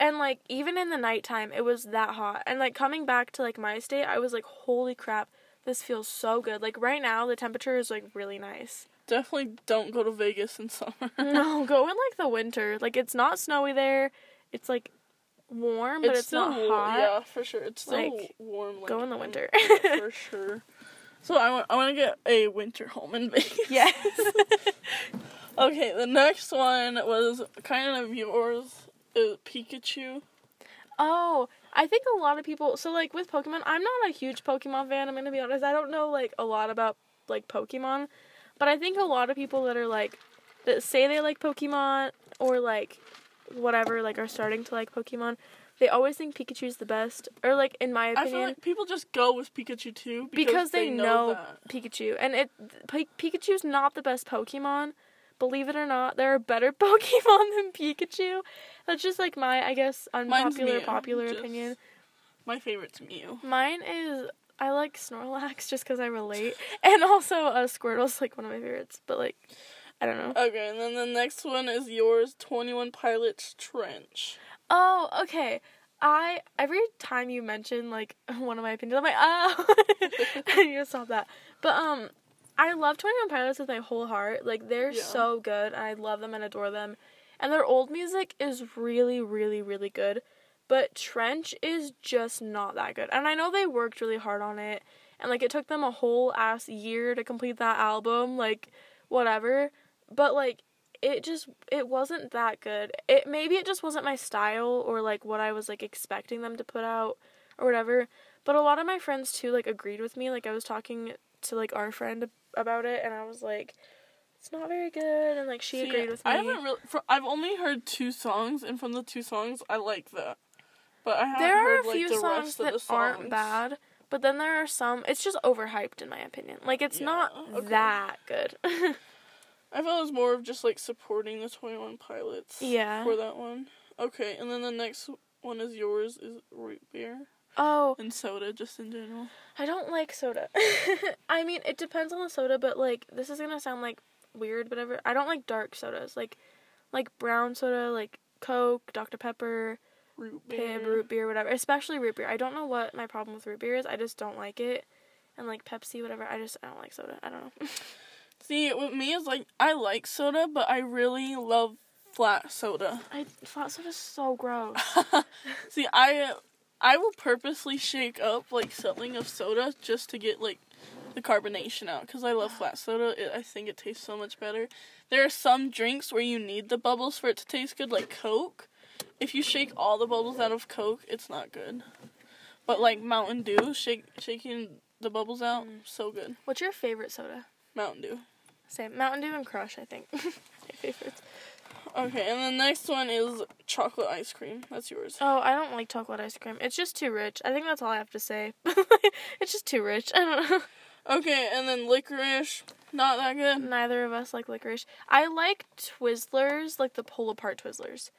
And like even in the nighttime it was that hot. And like coming back to like my state I was like holy crap this feels so good. Like right now the temperature is like really nice. Definitely don't go to Vegas in summer. no, go in like the winter. Like it's not snowy there. It's like warm but it's, still not hot. Yeah, for sure. It's still Like, warm. Like, go in the winter. yeah, for sure. So I want I want to get a winter home in Vegas. Yes. Okay, the next one was kind of yours. Is Pikachu. Oh, I think a lot of people. So like with Pokemon, I'm not a huge Pokemon fan. I'm gonna be honest. I don't know like a lot about like Pokemon, but I think a lot of people that are like that say they like Pokemon or like whatever like are starting to like Pokemon. They always think Pikachu's the best, or like in my I opinion, feel like people just go with Pikachu too because, because they, know, that. Pikachu, and it P- Pikachu's not the best Pokemon. Believe it or not, there are better Pokemon than Pikachu. That's just like my, I guess, unpopular popular just- opinion. My favorite's Mew. Mine is I like Snorlax just because I relate, and also uh, Squirtle's like one of my favorites. But like, I don't know. Okay, and then the next one is yours, Twenty One Pilots Trench. Oh, okay. I every time you mention like one of my opinions, I'm like, oh, I need to stop that. But um, I love Twenty One Pilots with my whole heart. Like they're Yeah. so good, and I love them and adore them. And their old music is really, really, really good. But Trench is just not that good. And I know they worked really hard on it, and like it took them a whole ass year to complete that album. Like whatever, but like it just it wasn't that good. It maybe it just wasn't my style or like what I was like expecting them to put out or whatever. But a lot of my friends too like agreed with me. Like I was talking to like our friend about it and I was like it's not very good and like she See, agreed with me. I haven't really. For, I've only heard two songs, and from the two songs, I like that. But I there are heard a few songs that songs. aren't bad, but then there are some it's just overhyped in my opinion. Like it's Yeah, not okay. that good. I felt it was more of just like supporting the Twenty One Pilots. Yeah. For that one. Okay, and then the next one is yours is root beer oh, and soda, just in general. I don't like soda. I mean, it depends on the soda, but like this is gonna sound like weird, whatever. I don't like dark sodas, like like brown soda, like Coke, Dr Pepper, Root beer. Pibb, root beer, whatever. Especially root beer. I don't know what my problem with root beer is. I just don't like it. And like Pepsi, whatever. I just I don't like soda. I don't know. See, with me is like I like soda, but I really love flat soda. I flat soda's so gross. See, I I will purposely shake up like something of soda just to get like the carbonation out because I love flat soda. It, I think it tastes so much better. There are some drinks where you need the bubbles for it to taste good, like Coke. If you shake all the bubbles out of Coke, it's not good. But like Mountain Dew, shake shaking the bubbles out, mm. so good. What's your favorite soda? Mountain Dew. Same. Mountain Dew and Crush, I think. My favorites. Okay, and the next one is chocolate ice cream. That's yours. Oh, I don't like chocolate ice cream. It's just too rich. I think that's all I have to say. it's just too rich. I don't know. Okay, and then licorice. Not that good. Neither of us like licorice. I like Twizzlers, like the pull apart Twizzlers.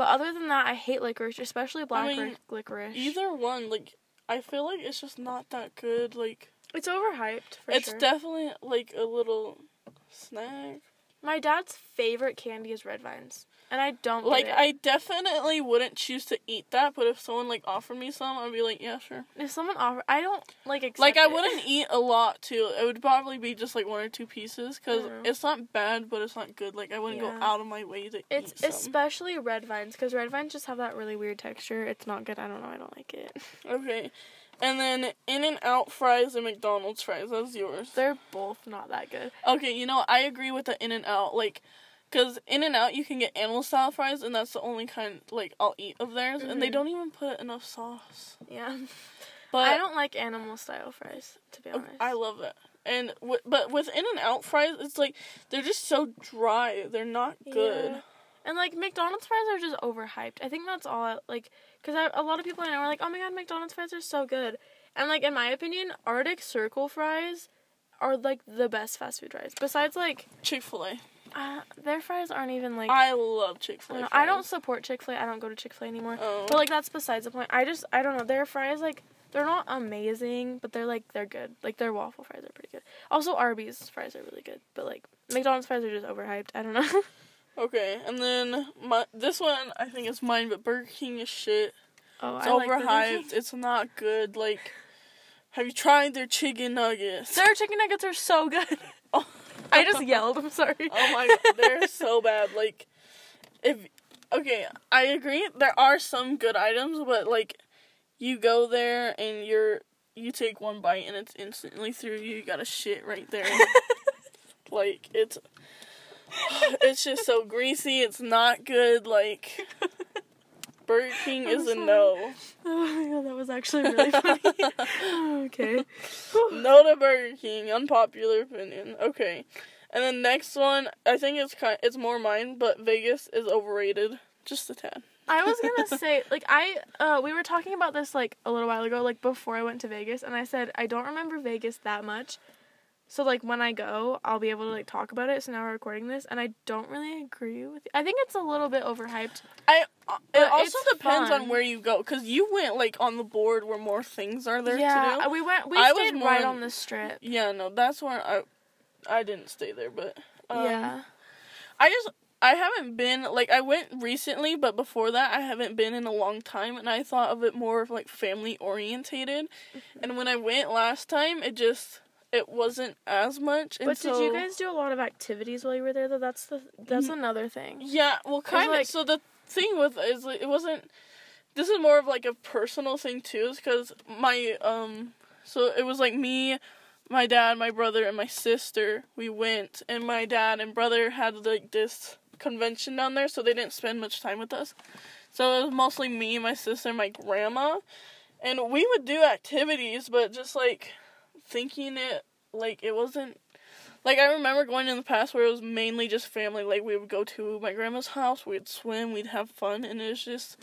But other than that, I hate licorice, especially black mean, licorice. Either one, like I feel like it's just not that good. Like It's overhyped for it's sure. definitely like a little snack. My dad's favorite candy is red vines, and I don't Like. I definitely wouldn't choose to eat that, but if someone like offered me some, I'd be like, yeah, sure. If someone offer, I don't like Like I it. wouldn't eat a lot too. It would probably be just like one or two pieces because Mhm. it's not bad, but it's not good. Like I wouldn't Yeah. go out of my way to It's eat some. especially red vines because red vines just have that really weird texture. It's not good. I don't know. I don't like it. okay, and then In and Out fries and McDonald's fries. That's yours. They're both not that good. Okay, you know, I agree with the In and Out. Like, because In and Out, you can get animal style fries, and that's the only kind, like, I'll eat of theirs. And they Mhm. don't even put enough sauce. Yeah, But I don't like animal style fries to be honest. I love it. And, w- but with In and Out fries, it's like, they're just so dry. They're not good. Yeah. And like McDonald's fries are just overhyped. I think that's all. I, like, because a lot of people I know are like, "Oh my god, McDonald's fries are so good." And like in my opinion, Arctic Circle fries are like the best fast food fries. Besides like, Chick fil A. uh, their fries aren't even like. I love Chick fil A. I don't support Chick Fil A. I don't go to Chick Fil A anymore. Oh. But like that's besides the point. I just I don't know. Their fries like they're not amazing, but they're like they're good. Like their waffle fries are pretty good. Also Arby's fries are really good, but like McDonald's fries are just overhyped. I don't know. Okay, and then my this one I think is mine, but Burger King is shit. oh, It's I like overhyped. it's not good. Like, have you tried their chicken nuggets? Their chicken nuggets are so good. Oh. I just yelled. I'm sorry. Oh my god, they're so bad. Like, if okay, I agree. There are some good items, but like, you go there and you're you take one bite and it's instantly through you. You got a shit right there. like it's it's just so greasy. It's not good. Like Burger King I'm is a no. Oh my god, that was actually really funny. okay. No to Burger King. Unpopular opinion. Okay. And then next one, I think it's kind, it's more mine, but Vegas is overrated, just a tad. I was gonna say, like, I, uh, we were talking about this, like, a little while ago, like, before I went to Vegas, and I said, I don't remember Vegas that much. So, like, when I go, I'll be able to, like, talk about it. So now we're recording this, and I don't really agree with You. I think it's a little bit overhyped. I uh, it also depends fun. on where you go, cause you went like on the board where more things are there yeah, to do. we went, we I was more right on the strip. Yeah, no, that's where I I didn't stay there, but um, yeah. I just I haven't been like I went recently, but before that I haven't been in a long time, and I thought of it more of like family orientated. Mm-hmm. And when I went last time, it just it wasn't as much. And But did you guys do a lot of activities while you were there, though? That's the, that's Mm. another thing. Yeah, well, kind of. like- so the thing with is like, it wasn't. This is more of like a personal thing too, is because my um, so it was like me, my dad, my brother, and my sister. We went, and my dad and brother had like this convention down there, so they didn't spend much time with us. So it was mostly me, my sister, and my grandma, and we would do activities, but just like thinking it like it wasn't like I remember going in the past where it was mainly just family. Like we would go to my grandma's house, we'd swim, we'd have fun, and it was just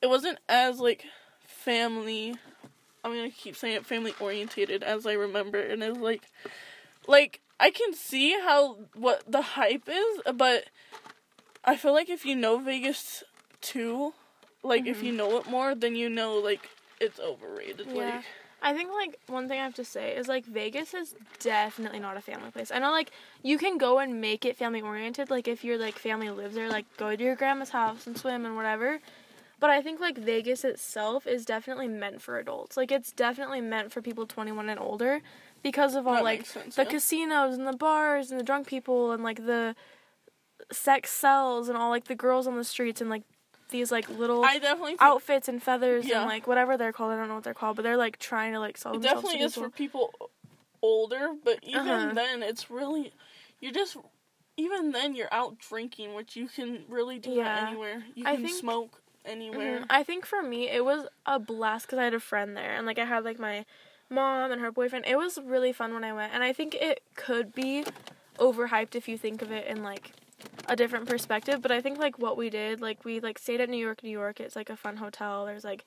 it wasn't as like family. I'm gonna keep saying it family orientated as I remember, and it's like like I can see how what the hype is, but I feel like if you know Vegas too, like if you mm-hmm. know it more, then you know like it's overrated. Yeah. Like I think like one thing I have to say is like Vegas is definitely not a family place. I know like you can go and make it family oriented, like if your like family lives there, like go to your grandma's house and swim and whatever. But I think like Vegas itself is definitely meant for adults. Like it's definitely meant for people 21 and older because of all That like sense, the yeah. casinos and the bars and the drunk people and like the sex cells and all like the girls on the streets and like these like little I definitely outfits and feathers Yeah. and like whatever they're called. I don't know what they're called, but they're like trying to like sell it definitely is for people. people older, but even Uh-huh. then, it's really you're just even then you're out drinking, which you can really do Yeah. anywhere. You can think- smoke anywhere. Mhm. I think for me it was a blast because I had a friend there and like I had like my mom and her boyfriend. It was really fun when I went, and I think it could be overhyped if you think of it in like a different perspective. But I think like what we did, like we like stayed at New York, New York. It's like a fun hotel. There's like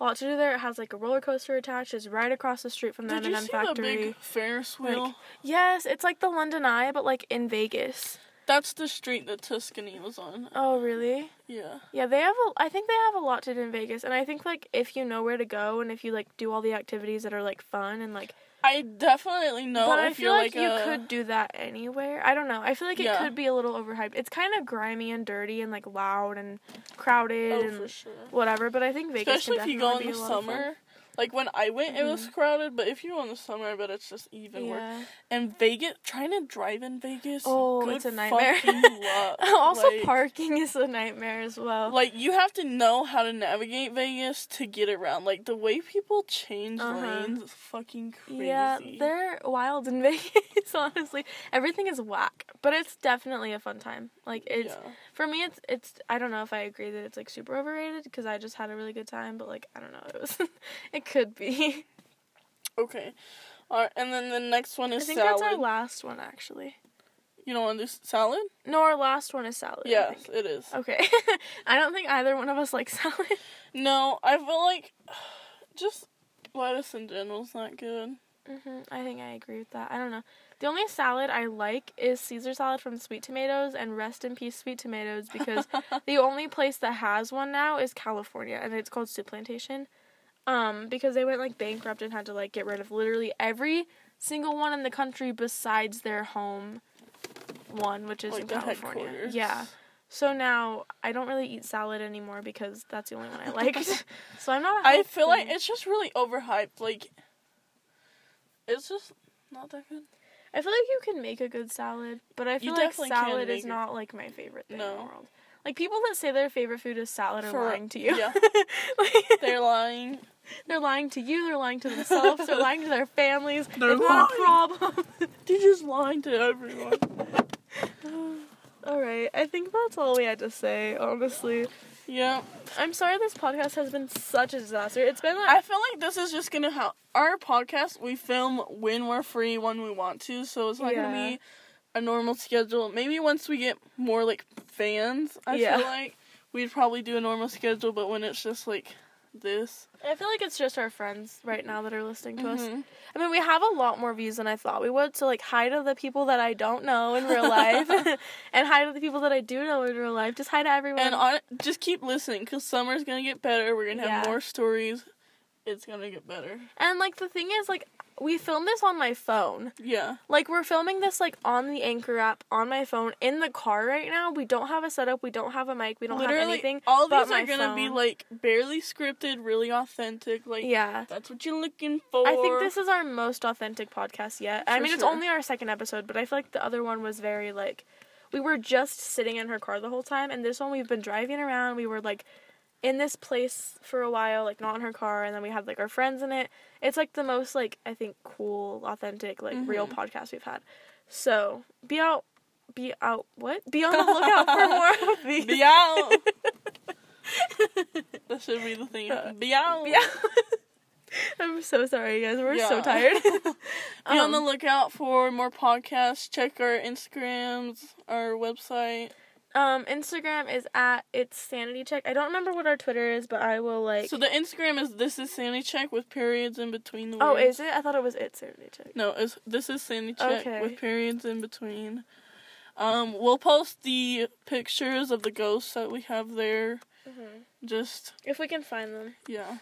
a lot to do there. It has like a roller coaster attached. It's right across the street from the Did you M&M see factory. the big Ferris wheel? Like- Yes, it's like the London Eye, but like in Vegas. That's the street that Tuscany was on. Oh really? Yeah. Yeah, they have a. I think they have a lot to do in Vegas, and I think like if you know where to go and if you like do all the activities that are like fun and like. I definitely know but I feel you're like, like, you a, could do that anywhere. I don't know. I feel like it Yeah. could be a little overhyped. It's kind of grimy and dirty and like loud and crowded Oh, and sure. whatever. But I think Vegas Especially if you go in definitely the be a lot of fun. summer. Like when I went, it was crowded, but if you go in the summer, I bet it's just even worse. And Vegas, trying to drive in Vegas, Oh, it's a nightmare. also, Like- parking is a nightmare as well. Like you have to know how to navigate Vegas to get around. Like the way people change Uh-huh. lanes is fucking crazy. Yeah, they're wild in Vegas. Honestly, everything is whack, but it's definitely a fun time. Like it's Yeah. For me, it's it's. I don't know if I agree that it's like super overrated because I just had a really good time, but like I don't know, it was, it could be. Okay. Alright, and then the next one is I think salad. that's our last one actually. you don't want this salad? No, our last one is salad. Yes, it is. Okay. I don't think either one of us like salad. No, I feel like just lettuce in general is not good. hmm I think I agree with that. I don't know. The only salad I like is Caesar salad from Sweet Tomatoes, and rest in peace, Sweet Tomatoes, because the only place that has one now is California, and it's called Souplantation. Um, because they went like bankrupt and had to like get rid of literally every single one in the country besides their home one, which is Like in California. Yeah. So now I don't really eat salad anymore because that's the only one I liked. so I'm not. I feel like it's just really overhyped. Like, it's just not that good. I feel like you can make a good salad, but I feel like salad is not like my favorite thing in the world. Like people that say their favorite food is salad are For- lying to you. yeah. Like, They're lying. they're lying to you. They're lying to themselves. they're lying to their families. They're it's not a lying. problem. They're just lying to everyone. all right, I think that's all we had to say. Honestly, yeah. I'm sorry this podcast has been such a disaster. It's been like I feel like this is just gonna help. Our podcast, we film when we're free, when we want to, so it's not Yeah. gonna be a normal schedule. Maybe once we get more like fans, I Yeah. feel like we'd probably do a normal schedule. But when it's just like this, I feel like it's just our friends right now that are listening to us. Mhm. I mean, we have a lot more views than I thought we would. So, like, hi to the people that I don't know in real life, and hi to the people that I do know in real life. Just hi to everyone. and on, just keep listening, cause summer's gonna get better. We're gonna have Yeah. more stories. It's gonna get better. And like the thing is, like we filmed this on my phone. Yeah. Like we're filming this like on the Anchor app on my phone in the car right now. We don't have a setup. We don't have a mic. We don't have Literally, anything. all these are gonna be like barely scripted, really authentic. Like, Yeah. that's what you're looking for. I think this is our most authentic podcast yet. For I mean, it's only our second episode, but I feel like the other one was very like we were just sitting in her car the whole time, and this one we've been driving around. We were like in this place for a while, like not in her car, and then we had like our friends in it. It's like the most like I think cool, authentic, like real Mhm. podcast we've had. So be out, be out. What? Be on the lookout for more of these. Be out. that should be the thing. Be out. Be out. I'm so sorry, guys. We're so Yeah. tired. Be on the Um, lookout for more podcasts. Check our Instagrams, our website. Um, Instagram is at it's sanity check. I don't remember what our Twitter is, but I will like. So the Instagram is this is sanity Check with periods in between the oh, words. is it? I thought it was it sanity check. No, it's this is sanity Check Okay. with periods in between. Um, we'll post the pictures of the ghosts that we have there. Just If we can find them, yeah.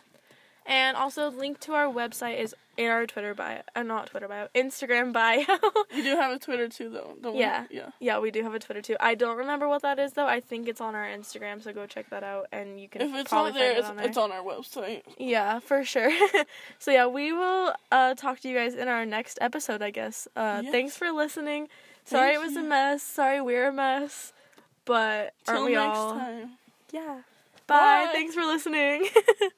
And also link to our website is in our Twitter bio. Uh, not Twitter bio, Instagram bio. We do have a Twitter too, though. Don't Yeah. we? Yeah. yeah, we do have a Twitter too. I don't remember what that is though. I think it's on our Instagram, so go check that out, and you can. If it's not there, it it's, on there. it's on our website. Yeah, for sure. so yeah, we will uh, talk to you guys in our next episode, I guess. Uh, Yes. Thanks for listening. Sorry Thank it was a mess. Sorry we're a mess. But aren't Till we next all? time. Yeah. Bye. Bye. Thanks for listening.